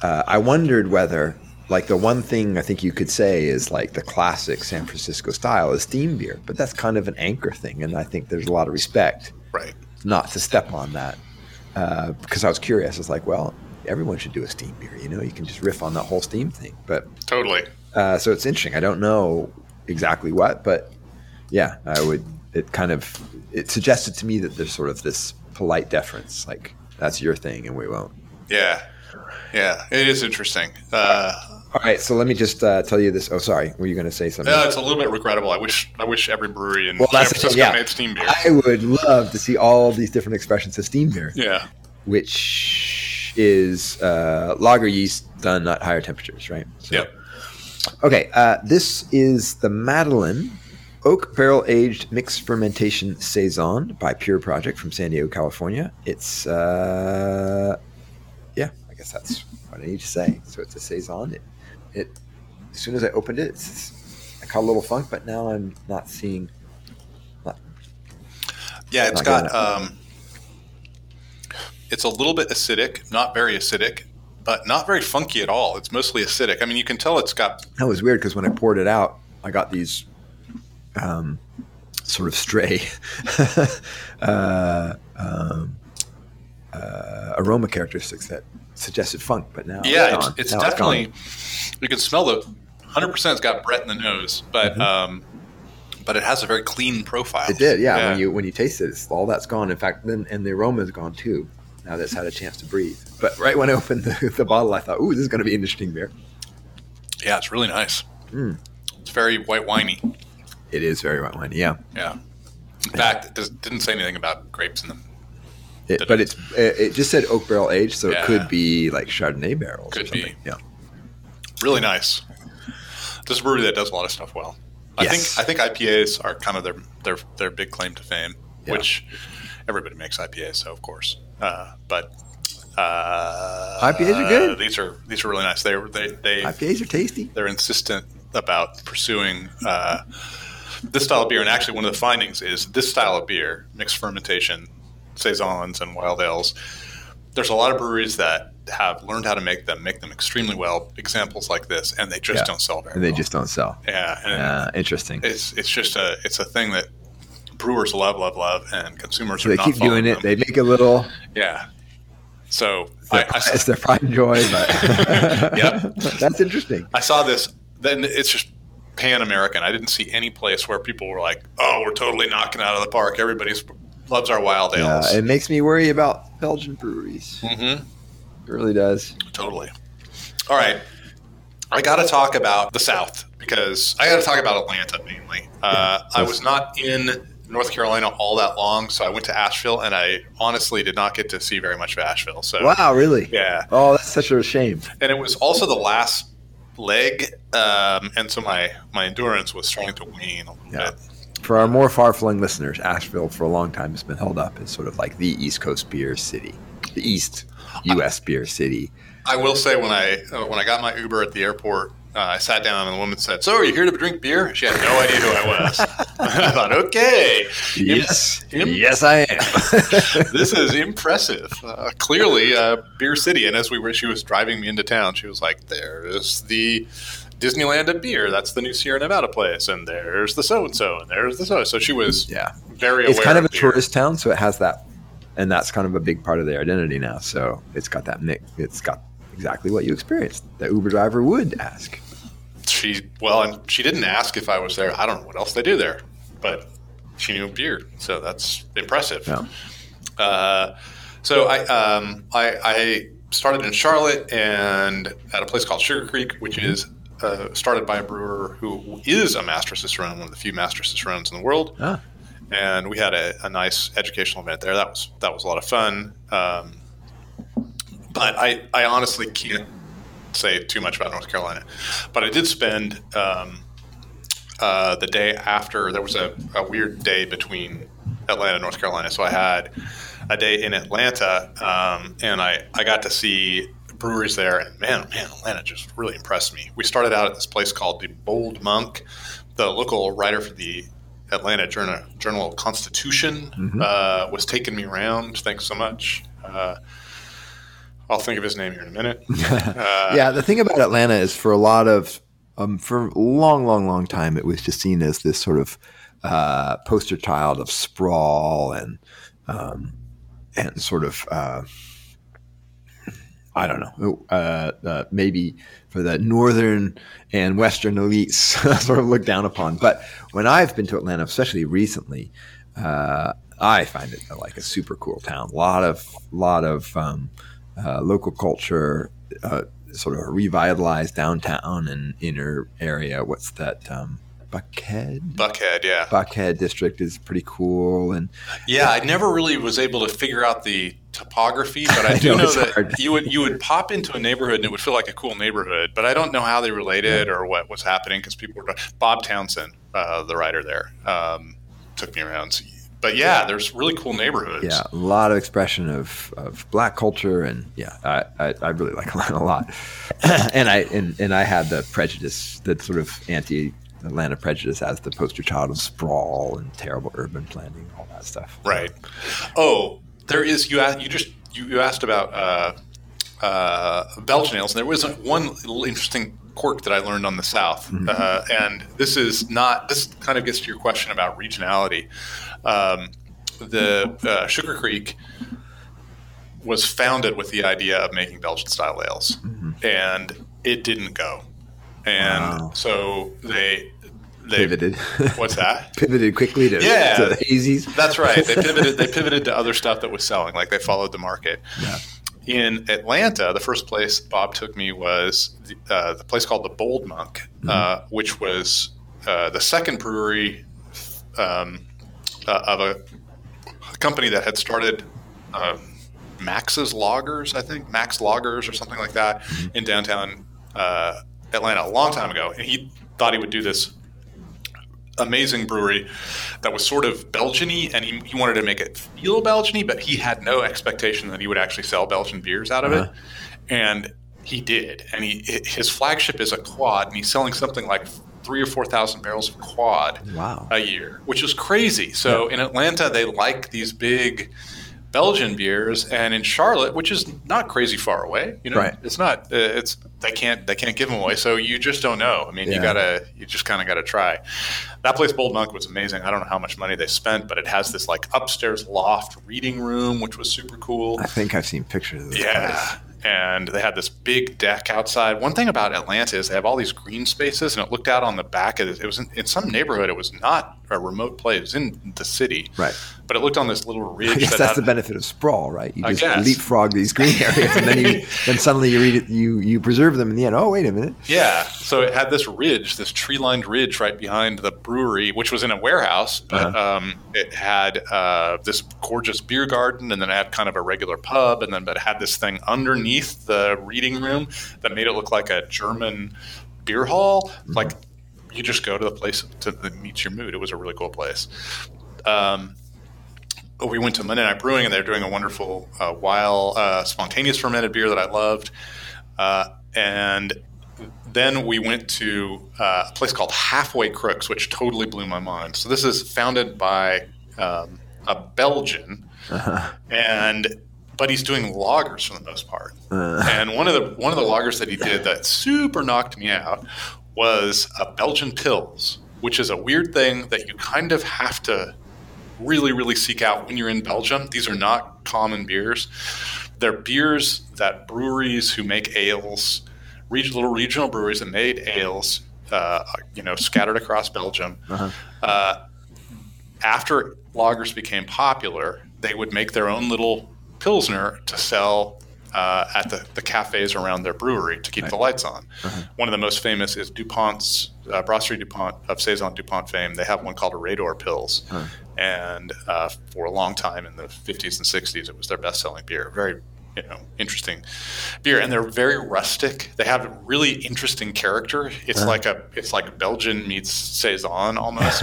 uh, I wondered whether, like, the one thing I think you could say is like the classic San Francisco style is steam beer, but that's kind of an anchor thing, and I think there's a lot of respect right. not to step on that uh, because I was curious. I was like, well, everyone should do a steam beer. You know, you can just riff on that whole steam thing. But Totally. uh, so it's interesting. I don't know exactly what, but yeah, I would. It kind of it suggested to me that there's sort of this polite deference, like that's your thing and we won't. Yeah. Yeah. It is interesting. Uh, All right, so let me just uh, tell you this. Oh, sorry, were you going to say something? no, it's a little bit regrettable. I wish I wish every brewery in well, San. Francisco Yeah, made steam beer. I would love to see all these different expressions of steam beer. yeah. which is uh, lager yeast done at higher temperatures, right? So- Yep. Okay, uh, this is the Madeline Oak Barrel Aged Mixed Fermentation Saison by Pure Project from San Diego, California. It's, uh, guess that's what I need to say. So it's a Saison. It, it as soon as I opened it, it's, I caught a little funk, but now I'm not seeing. Yeah, it's Not got. Um, it's a little bit acidic, not very acidic, but not very funky at all. It's mostly acidic. I mean, you can tell it's got. That was weird because when I poured it out, I got these um, sort of stray uh, um, uh, aroma characteristics that suggested funk, but now Yeah, it's, it's, it's Now definitely. gone. you can smell the. Hundred percent, it's got Brett in the nose, but Mhm. um, but it has a very clean profile. It did, yeah, When you when you taste it, it's, all that's gone. In fact, then and the aroma is gone too. Now that's had a chance to breathe. But right when I opened the, the bottle, I thought, "Ooh, this is going to be an interesting beer." yeah, it's really nice. Mm. It's very white winey. It is very white wine, yeah. Yeah. In fact, it does, didn't say anything about grapes in them. It, but it? it's it, just said oak barrel aged, so Yeah. it could be like Chardonnay barrels. or Could be. something. Yeah. Really nice. This is a brewery that does a lot of stuff well. I Yes. think I think IPAs are kind of their their their big claim to fame, Yeah. which everybody makes IPAs, so of course. Uh, but uh, IPAs are good. These are these are really nice. They they they IPAs are tasty. they're insistent about pursuing uh, this style of beer. And actually, one of the findings is this style of beer, mixed fermentation, saisons and wild ales. There's a lot of breweries that have learned how to make them, make them extremely well. Examples like this, and they just Yeah. don't sell very And they well. just don't sell. yeah, and Yeah, interesting. it's it's just a it's a thing that brewers love, love, love, and consumers So are they not keep doing it. them. They make a little. yeah. So It's I, their, I, it's their pride and joy, but Yep. that's interesting. I saw this. Then it's just pan American. I didn't see any place where people were like, "Oh, we're totally knocking out of the park. Everybody's loves our wild Yeah, it makes me worry about Belgian breweries. mm-hmm. It really does. Totally. All right. I got to talk about the South because I got to talk about Atlanta mainly. Uh, I was not in North Carolina all that long, so I went to Asheville, and I honestly did not get to see very much of Asheville. So Wow, really? yeah, Oh, that's such a shame. and it was also the last leg, um, and so my my endurance was starting to wane a little Yeah. bit. For our more far-flung listeners, Asheville for a long time has been held up as sort of like the East Coast beer city, the East U.S. beer city. I will say when I uh, when I got my Uber at the airport, uh, I sat down and the woman said, "So, are you here to drink beer?" She had no idea who I was. I thought, "Okay, Yes, Im- yes, I am. this is impressive. Uh, clearly, uh, beer city." And as we were, she was driving me into town. She was like, "There's the Disneyland of beer. That's the new Sierra Nevada place, and there's the so and so, and there's the so." So she was yeah, very aware. it's kind of a beer. tourist town, so it has that, and that's kind of a big part of their identity now. So it's got that mix. It's got exactly what you experienced. The Uber driver would ask. She well, and she didn't ask if I was there. I don't know what else they do there, but she knew beer, so that's impressive. Yeah. Uh, so I, um, I I started in Charlotte and at a place called Sugar Creek, which is uh, started by a brewer who is a master cicerone, one of the few master cicerones in the world. Ah. And we had a, a nice educational event there. That was that was a lot of fun. Um, but I, I honestly can't say too much about North Carolina. But I did spend um, uh, the day after there was a, a, weird day between Atlanta and North Carolina. So I had a day in Atlanta, um, and I, I got to see breweries there. And man, man, Atlanta just really impressed me. We started out at this place called the Bold Monk. The local writer for the Atlanta Journal, Journal Constitution mm-hmm. uh, was taking me around. Thanks so much. Uh, I'll think of his name here in a minute. Uh, yeah, the thing about Atlanta is for a lot of um, for a long, long, long time, it was just seen as this sort of uh, poster child of sprawl and um, and sort of uh, I don't know, uh, uh maybe for the northern and western elites sort of looked down upon. But when I've been to Atlanta, especially recently, uh, I find it like a super cool town. A lot of lot of um, uh, local culture, uh, sort of revitalized downtown and inner area. What's that? Um, Buckhead. Buckhead, yeah. Buckhead district is pretty cool, and yeah, I never really was able to figure out the topography, but I do I know, know that hard. you would you would pop into a neighborhood and it would feel like a cool neighborhood, but I don't know how they related yeah. or what was happening because people were. Bob Townsend, uh, the writer there, um, took me around. So but yeah, there's really cool neighborhoods. Yeah, a lot of expression of, of black culture, and yeah, I, I, I really like Atlanta a lot. and I and, and I had the prejudice, that sort of anti Atlanta prejudice as the poster child of sprawl and terrible urban planning, all that stuff. Right. Oh, there is you. Asked, you just you, you asked about uh, uh, Belgian ales, and there was one little interesting quirk that I learned on the South, mm-hmm. uh, and this is not. This kind of gets to your question about regionality um, the uh, Sugar Creek was founded with the idea of making Belgian style ales, mm-hmm. and it didn't go. And wow. so they they pivoted. What's that? pivoted quickly to, yeah, to hazies. That's right. They pivoted. they pivoted to other stuff that was selling. Like they followed the market. Yeah. In Atlanta, the first place Bob took me was the, uh, the place called the Bold Monk, mm-hmm. uh, which was uh, the second brewery um, uh, of a, company that had started uh, Max's Lagers, I think Max Lagers or something like that, in downtown uh, Atlanta a long time ago, and he thought he would do this amazing brewery that was sort of Belgiany, and he, he wanted to make it feel Belgiany, but he had no expectation that he would actually sell Belgian beers out of uh-huh. it, and he did. And he his flagship is a quad, and he's selling something like three or four thousand barrels of quad wow. a year, which is crazy. So yeah. in Atlanta, they like these big Belgian beers, and in Charlotte, which is not crazy far away, you know, right. it's not. Uh, it's they can't they can't give them away, so you just don't know. I mean, yeah. you gotta you just kind of gotta try. That place, Bold Monk, was amazing. I don't know how much money they spent, but it has this like upstairs loft reading room, which was super cool. I think I've seen pictures of this. Yeah. Place and they had this big deck outside. One thing about Atlanta is they have all these green spaces, and it looked out on the back of it. It was in, in some neighborhood. It was not a remote place. It was in the city, right? But it looked on this little ridge. I guess that that's had, the benefit of sprawl, right? You just leapfrog these green areas, and then you then suddenly you read it, you you preserve them in the end. Oh, wait a minute. Yeah. So it had this ridge, this tree-lined ridge right behind the brewery, which was in a warehouse, but uh-huh. um, it had uh, this gorgeous beer garden, and then it had kind of a regular pub, and then but it had this thing underneath the reading room that made it look like a German beer hall. Mm-hmm. Like you just go to the place to, that meets your mood. It was a really cool place. Um, we went to Monday Night Brewing, and they're doing a wonderful uh, wild, uh, spontaneous fermented beer that I loved. Uh, and then we went to uh, a place called Halfway Crooks, which totally blew my mind. So this is founded by um, a Belgian, uh-huh. and but he's doing lagers for the most part. Uh. And one of the one of the lagers that he did that super knocked me out was a Belgian Pils, which is a weird thing that you kind of have to really, really seek out when you're in Belgium. These are not common beers. They're beers that breweries who make ales, little regional breweries that made ales, uh, you know, scattered across Belgium. Uh-huh. Uh, after lagers became popular, they would make their own little pilsner to sell uh, at the, the cafes around their brewery to keep right. the lights on. Uh-huh. One of the most famous is DuPont's, uh, Brasserie DuPont of Saison DuPont fame. They have one called a Redor Pils. Uh-huh. And uh, for a long time in the 50s and 60s, it was their best selling beer. Very, you know interesting beer, and they're very rustic. They have a really interesting character. It's Uh-huh. like a it's like Belgian meets saison almost.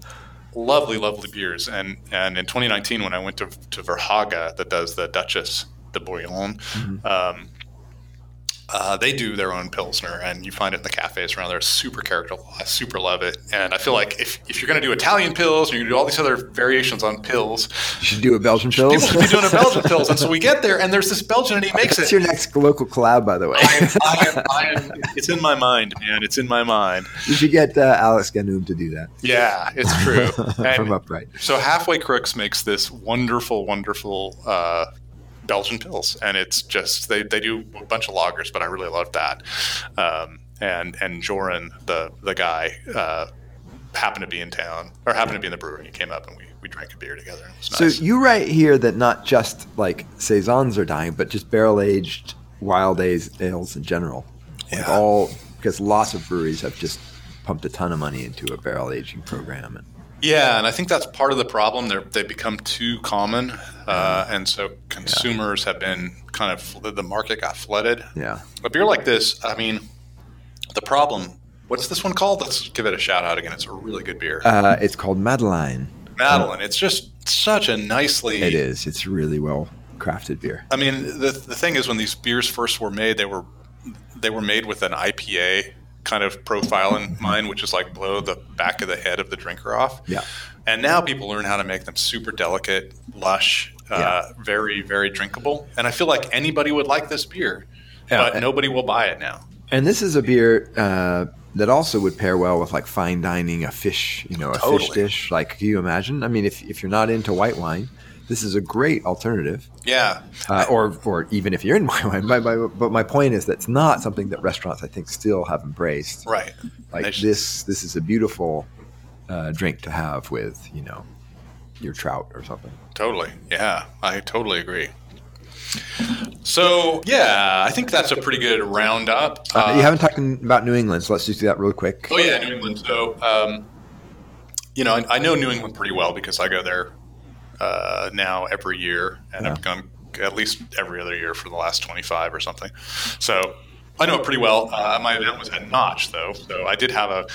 lovely, lovely beers. And and in 2019, when I went to to Verhaeghe, that does the Duchess de Bouillon. Um, uh, they do their own pilsner, and you find it in the cafes around there. Super character. I super love it, and I feel like if, if you're going to do Italian Pils, you're going to do all these other variations on Pils. You should do a Belgian Pils. People should be doing a Belgian Pils, and so we get there, and there's this Belgian, and he makes That's it. your next local collab, by the way. I am, I am, I am, it's in my mind, man. It's in my mind. you should get uh, Alex Ganum to do that Yeah, it's true. from Upright. so Halfway Crooks makes this wonderful, wonderful uh, Belgian Pils, and it's just they, they do a bunch of lagers, but I really love that. Um, and and Joran, the the guy, uh, happened to be in town or happened to be in the brewery. He came up and we, we drank a beer together. It was So nice. you write here that not just like saisons are dying, but just barrel aged wild ales, ales in general. Like all because lots of breweries have just pumped a ton of money into a barrel aging program. And Yeah, and I think that's part of the problem. They're, they become too common, uh, and so consumers have been kind of the market got flooded. yeah, A beer like this, I mean, the problem. What's this one called? Let's give it a shout out again. It's a really good beer, uh, it's called Madeline. Madeline. It's just such a nicely. It is. It's really well crafted beer. I mean, the the thing is, when these beers first were made, they were they were made with an IPA kind of profile in mind, which is like blow the back of the head of the drinker off. Yeah. And now people learn how to make them super delicate, lush, uh, very very drinkable. And I feel like anybody would like this beer, Yeah. but nobody will buy it now. And this is a beer uh, that also would pair well with like fine dining, a fish, you know, a fish dish. Like, can you imagine? I mean, if, if you're not into white wine, this is a great alternative. Yeah. Uh, or, or even if you're in wine. My, my, but my point is that's not something that restaurants, I think, still have embraced. Right. Like should- this, this is a beautiful uh, drink to have with, you know, your trout or something. Totally. Yeah, I totally agree. So yeah, I think that's a pretty good roundup. Uh, Uh, you haven't talked about New England, so let's just do that real quick. Oh yeah, New England. So um, you know, I, I know New England pretty well because I go there uh, now every year, and I've gone at least every other year for the last twenty five or something. So I know it pretty well. Uh, my event was at Notch, though, so I did have a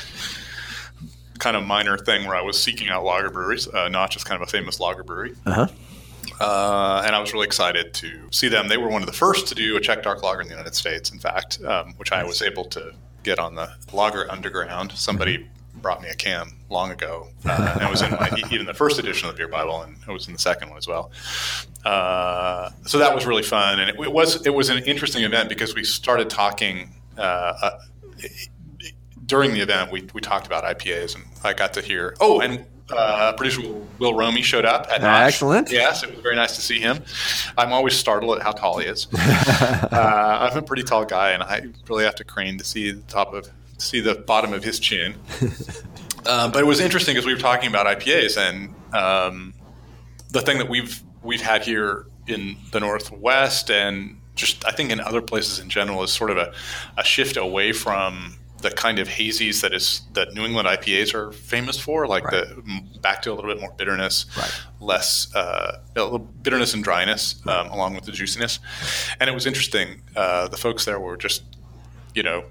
kind of minor thing where I was seeking out lager breweries. Uh, Notch is kind of a famous lager brewery. Uh-huh. Uh, and I was really excited to see them. They were one of the first to do a Czech dark lager in the United States, in fact, um, which I was able to get on the Lager Underground. Somebody brought me a can long ago, uh, and it was in my, even the first edition of the Beer Bible, and it was in the second one as well. Uh, so that was really fun, and it, it was it was an interesting event because we started talking. Uh, uh, during the event, we, we talked about IPAs, and I got to hear. Oh, and uh, producer Will Romy showed up at Notch. Excellent. Yes, it was very nice to see him. I'm always startled at how tall he is. uh, I'm a pretty tall guy, and I really have to crane to see the top of see the bottom of his chin. Uh, but it was interesting because we were talking about IPAs, and um, the thing that we've we've had here in the Northwest, and just I think in other places in general, is sort of a, a shift away from the kind of hazies that is that New England IPAs are famous for, like Right. the back to a little bit more bitterness, Right. less uh, bitterness and dryness, um, along with the juiciness. And it was interesting. Uh, the folks there were just, you know,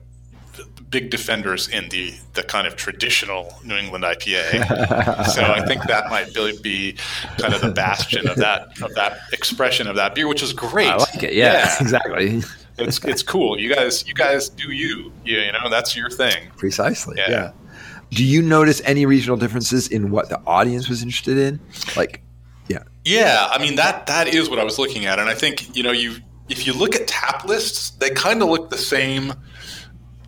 big defenders in the the kind of traditional New England IPA. so I think that might really be kind of the bastion of that of that expression of that beer, which is great. I like it. Yeah, exactly. it's it's cool. You guys you guys do you. You, you know that's your thing. Precisely. Yeah. Yeah. Do you notice any regional differences in what the audience was interested in? Like, yeah. Yeah, I mean that that is what I was looking at, and I think you know you if you look at tap lists, they kind of look the same,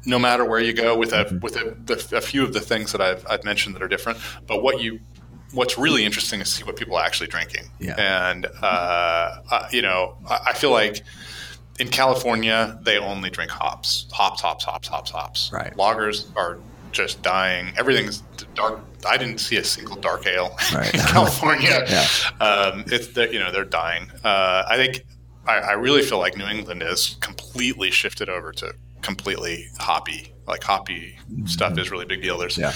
no matter where you go. With a with a, the, a few of the things that I've, I've mentioned that are different, but what you what's really interesting is to see what people are actually drinking. Yeah. And uh, uh, you know, I, I feel like in California they only drink hops, hops, hops, hops, hops, hops. Right. Lagers are just dying. Everything's dark. I didn't see a single dark ale Right. in California. Yeah. Um, it's that you know they're dying. Uh, I think I, I really feel like New England has completely shifted over to completely hoppy. Like hoppy stuff is really big deal. There's Yeah.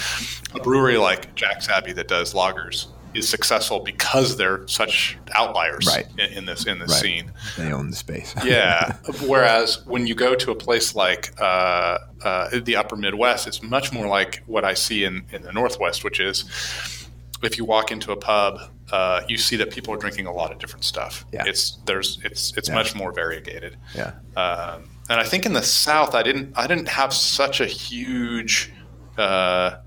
a brewery like Jack's Abbey that does lagers is successful because they're such outliers Right. in, in this in this Right. scene. They own the space. Yeah. Whereas when you go to a place like uh, uh, the Upper Midwest, it's much more like what I see in, in the Northwest, which is if you walk into a pub, uh, you see that people are drinking a lot of different stuff. Yeah. It's there's it's it's Yeah. much more variegated. yeah. Um, and I think in the South, I didn't I didn't have such a huge uh,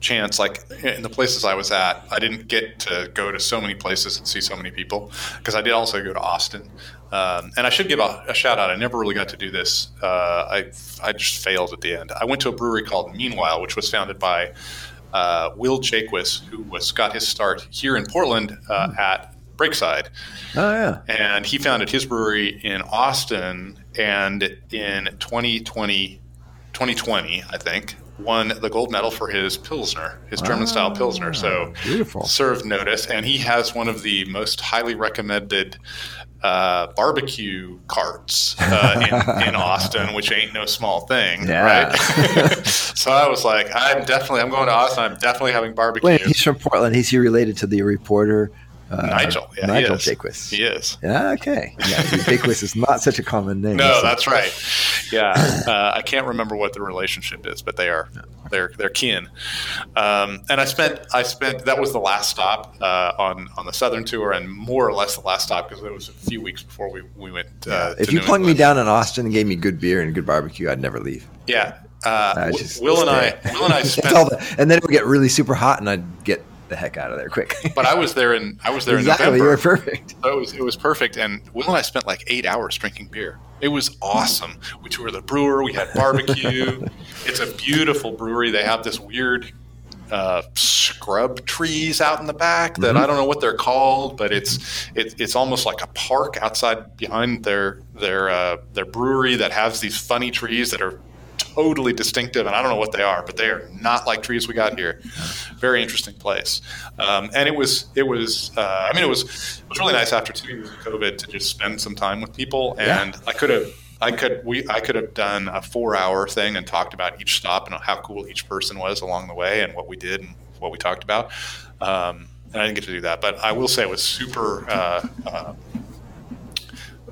chance. Like in the places I was at, I didn't get to go to so many places and see so many people because I did also go to Austin. Um, and I should give a, a shout out. I never really got to do this. Uh, I I just failed at the end. I went to a brewery called Meanwhile, which was founded by uh, Will Jaquist, who was got his start here in Portland uh, at Breakside Oh yeah. and he founded his brewery in Austin and in 2020 2020 I think won the gold medal for his pilsner his German style pilsner so Ah, beautiful. served notice and he has one of the most highly recommended uh, barbecue carts uh, in, in Austin, which ain't no small thing, Yeah. right? so I was like, I'm definitely, I'm going to Austin. I'm definitely having barbecue. Wait, he's from Portland. He's he related to the reporter uh, Nigel, yeah, Nigel he is. Jaquiss. He is. Yeah, okay. Yeah, Jaquiss is not such a common name. No, that's right. Yeah, uh, I can't remember what the relationship is, but they are they're they're kin. Um, and I spent I spent that was the last stop uh, on on the southern tour, and more or less the last stop because it was a few weeks before we we went. Uh, if to you New plugged me down in Austin and gave me good beer and good barbecue, I'd never leave. yeah. Uh, I just Will and I. Will and I That's all spent, the- and then it would get really super hot, and I'd get the heck out of there quick. but I was there in I was there exactly, in you were perfect. So it was it was perfect, and Will and I spent like eight hours drinking beer. It was awesome. We toured the brewer. We had barbecue. it's a beautiful brewery. They have this weird uh, scrub trees out in the back that I don't know what they're called, but it's it, it's almost like a park outside behind their their uh, their brewery that has these funny trees that are totally distinctive, and I don't know what they are, but they are not like trees we got here. Very interesting place, um, and it was it was uh, I mean it was it was really nice after two years of COVID to just spend some time with people, and I could have. I could we I could have done a four hour thing and talked about each stop and how cool each person was along the way and what we did and what we talked about. Um, and I didn't get to do that, but I will say it was super uh, uh,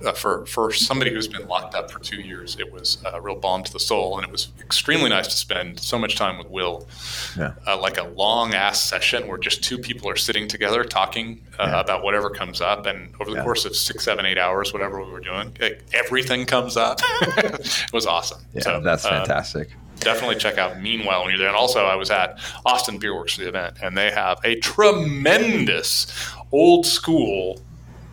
uh, for for somebody who's been locked up for two years. It was a real balm to the soul, and it was extremely nice to spend so much time with Will. Yeah. Uh, like a long ass session where just two people are sitting together talking uh, Yeah. about whatever comes up, and over the Yeah. course of six, seven, eight hours, whatever we were doing, like, everything comes up. it was awesome. Yeah, So, that's uh, fantastic. definitely check out Meanwhile when you're there. And also, I was at Austin Beer Works for the event, and they have a tremendous old school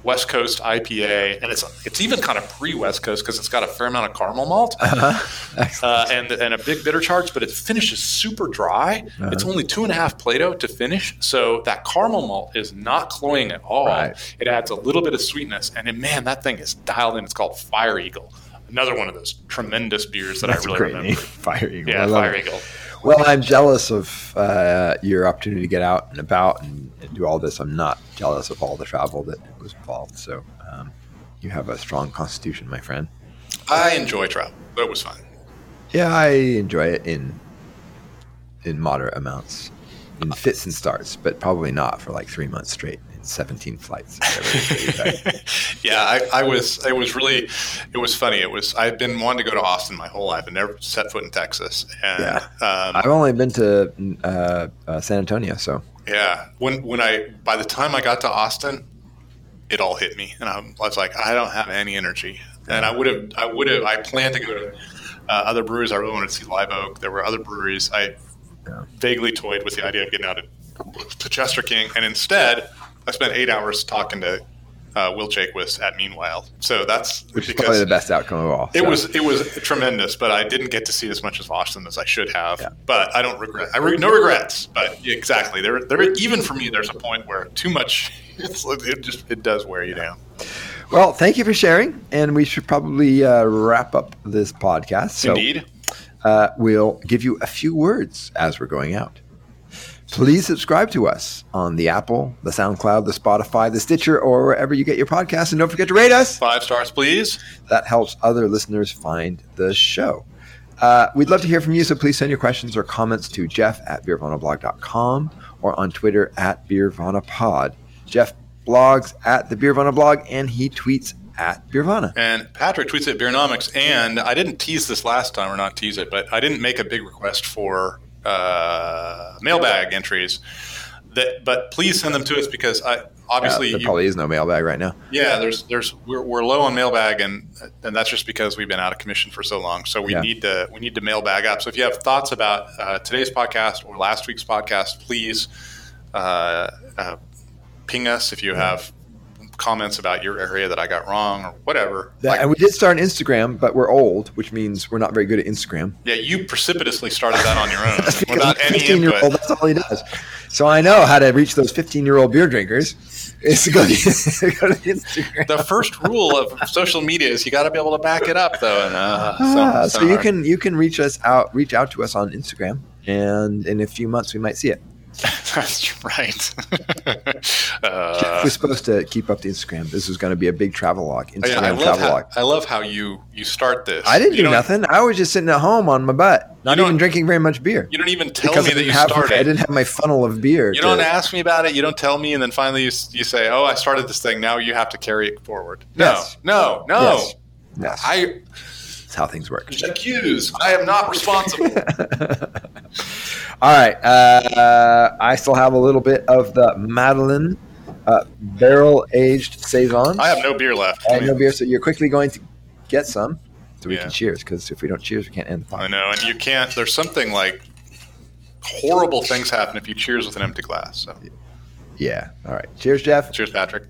West Coast IPA, and it's it's even kind of pre West Coast because it's got a fair amount of caramel malt Excellent. uh, and and a big bitter charge, but it finishes super dry. Uh-huh. It's only two and a half Plato to finish, so that caramel malt is not cloying at all. Right. It adds a little bit of sweetness, and then, man, that thing is dialed in. It's called Fire Eagle, another one of those tremendous beers that That's I really remember. name, Fire Eagle. Yeah, Fire it. Eagle. Well, I'm jealous of uh, your opportunity to get out and about and, and do all this. I'm not jealous of all the travel that was involved. So um, you have a strong constitution, my friend. I enjoy travel. It was fun. Yeah, I enjoy it in in moderate amounts, in fits and starts, but probably not for like three months straight 17 flights. whatever it is that you take. yeah, I, I was. It was really. It was funny. It was. I've been wanting to go to Austin my whole life and never set foot in Texas. And Yeah. um, I've only been to uh, uh, San Antonio, so Yeah, when when I by the time I got to Austin, it all hit me, and I was like, I don't have any energy. And I would have, I would have, I planned to go to uh, other breweries. I really wanted to see Live Oak. There were other breweries. I Yeah. vaguely toyed with the idea of getting out to, to Jester King, and instead, I spent eight hours talking to uh, Will Jaquiss at Meanwhile. So that's which is probably the best outcome of all. it so. was it was tremendous, but I didn't get to see as much of Austin as I should have. Yeah. But I don't regret. I re- no regrets. But exactly, there there even for me, there's a point where too much it just it does wear you down. Well, thank you for sharing, and we should probably uh, wrap up this podcast. So, Indeed. uh, we'll give you a few words as we're going out. Please subscribe to us on the Apple, the SoundCloud, the Spotify, the Stitcher, or wherever you get your podcasts. And don't forget to rate us. Five stars, please. That helps other listeners find the show. Uh, we'd love to hear from you, so please send your questions or comments to jeff at beervanablog.com or on Twitter at BeerVanaPod. Jeff blogs at the Beervana blog, and he tweets at Beervana. And Patrick tweets at Beernomics. And I didn't tease this last time, or not tease it, but I didn't make a big request for uh, mailbag entries. That, but please send them to us because I obviously Yeah, there you- probably is no mailbag right now. yeah, there's there's we're, we're low on mailbag and and that's just because we've been out of commission for so long. So we Yeah. need to we need to mailbag up. So if you have thoughts about uh, today's podcast or last week's podcast, please uh, uh, ping us if you have comments about your area that I got wrong or whatever. That- Like, and we did start an Instagram, but we're old, which means we're not very good at Instagram. yeah, you precipitously started that on your own without any 15 year old. That's all he does. So I know how to reach those 15 year old beer drinkers. Is to go to, go to Instagram. The first rule of social media is you got to be able to back it up, though. And uh, Ah, so, so you can you can reach us out reach out to us on Instagram, and in a few months we might see it. That's right. Uh, was supposed to keep up the Instagram. This is going to be a big travel log, Oh, Instagram I love travel how log. I love how you you start this. I didn't You do nothing. I was just sitting at home on my butt, not even drinking very much beer. You don't even tell me that you have, started. I didn't have my funnel of beer. you to- don't ask me about it. You don't tell me, and then finally you, you say, "Oh, I started this thing. Now you have to carry it forward." No, Yes. no, no. Yes. Yes, I that's how things work. accuse. I am not responsible. All right. Uh, I still have a little bit of the Madeline uh, barrel aged saison. I have no beer left. I have no beer, so you're quickly going to get some, so we Yeah. can cheers. Because if we don't cheers, we can't end the fight. I know, and you can't. There's something like horrible things happen if you cheers with an empty glass. So, Yeah. All right. Cheers, Jeff. cheers, Patrick.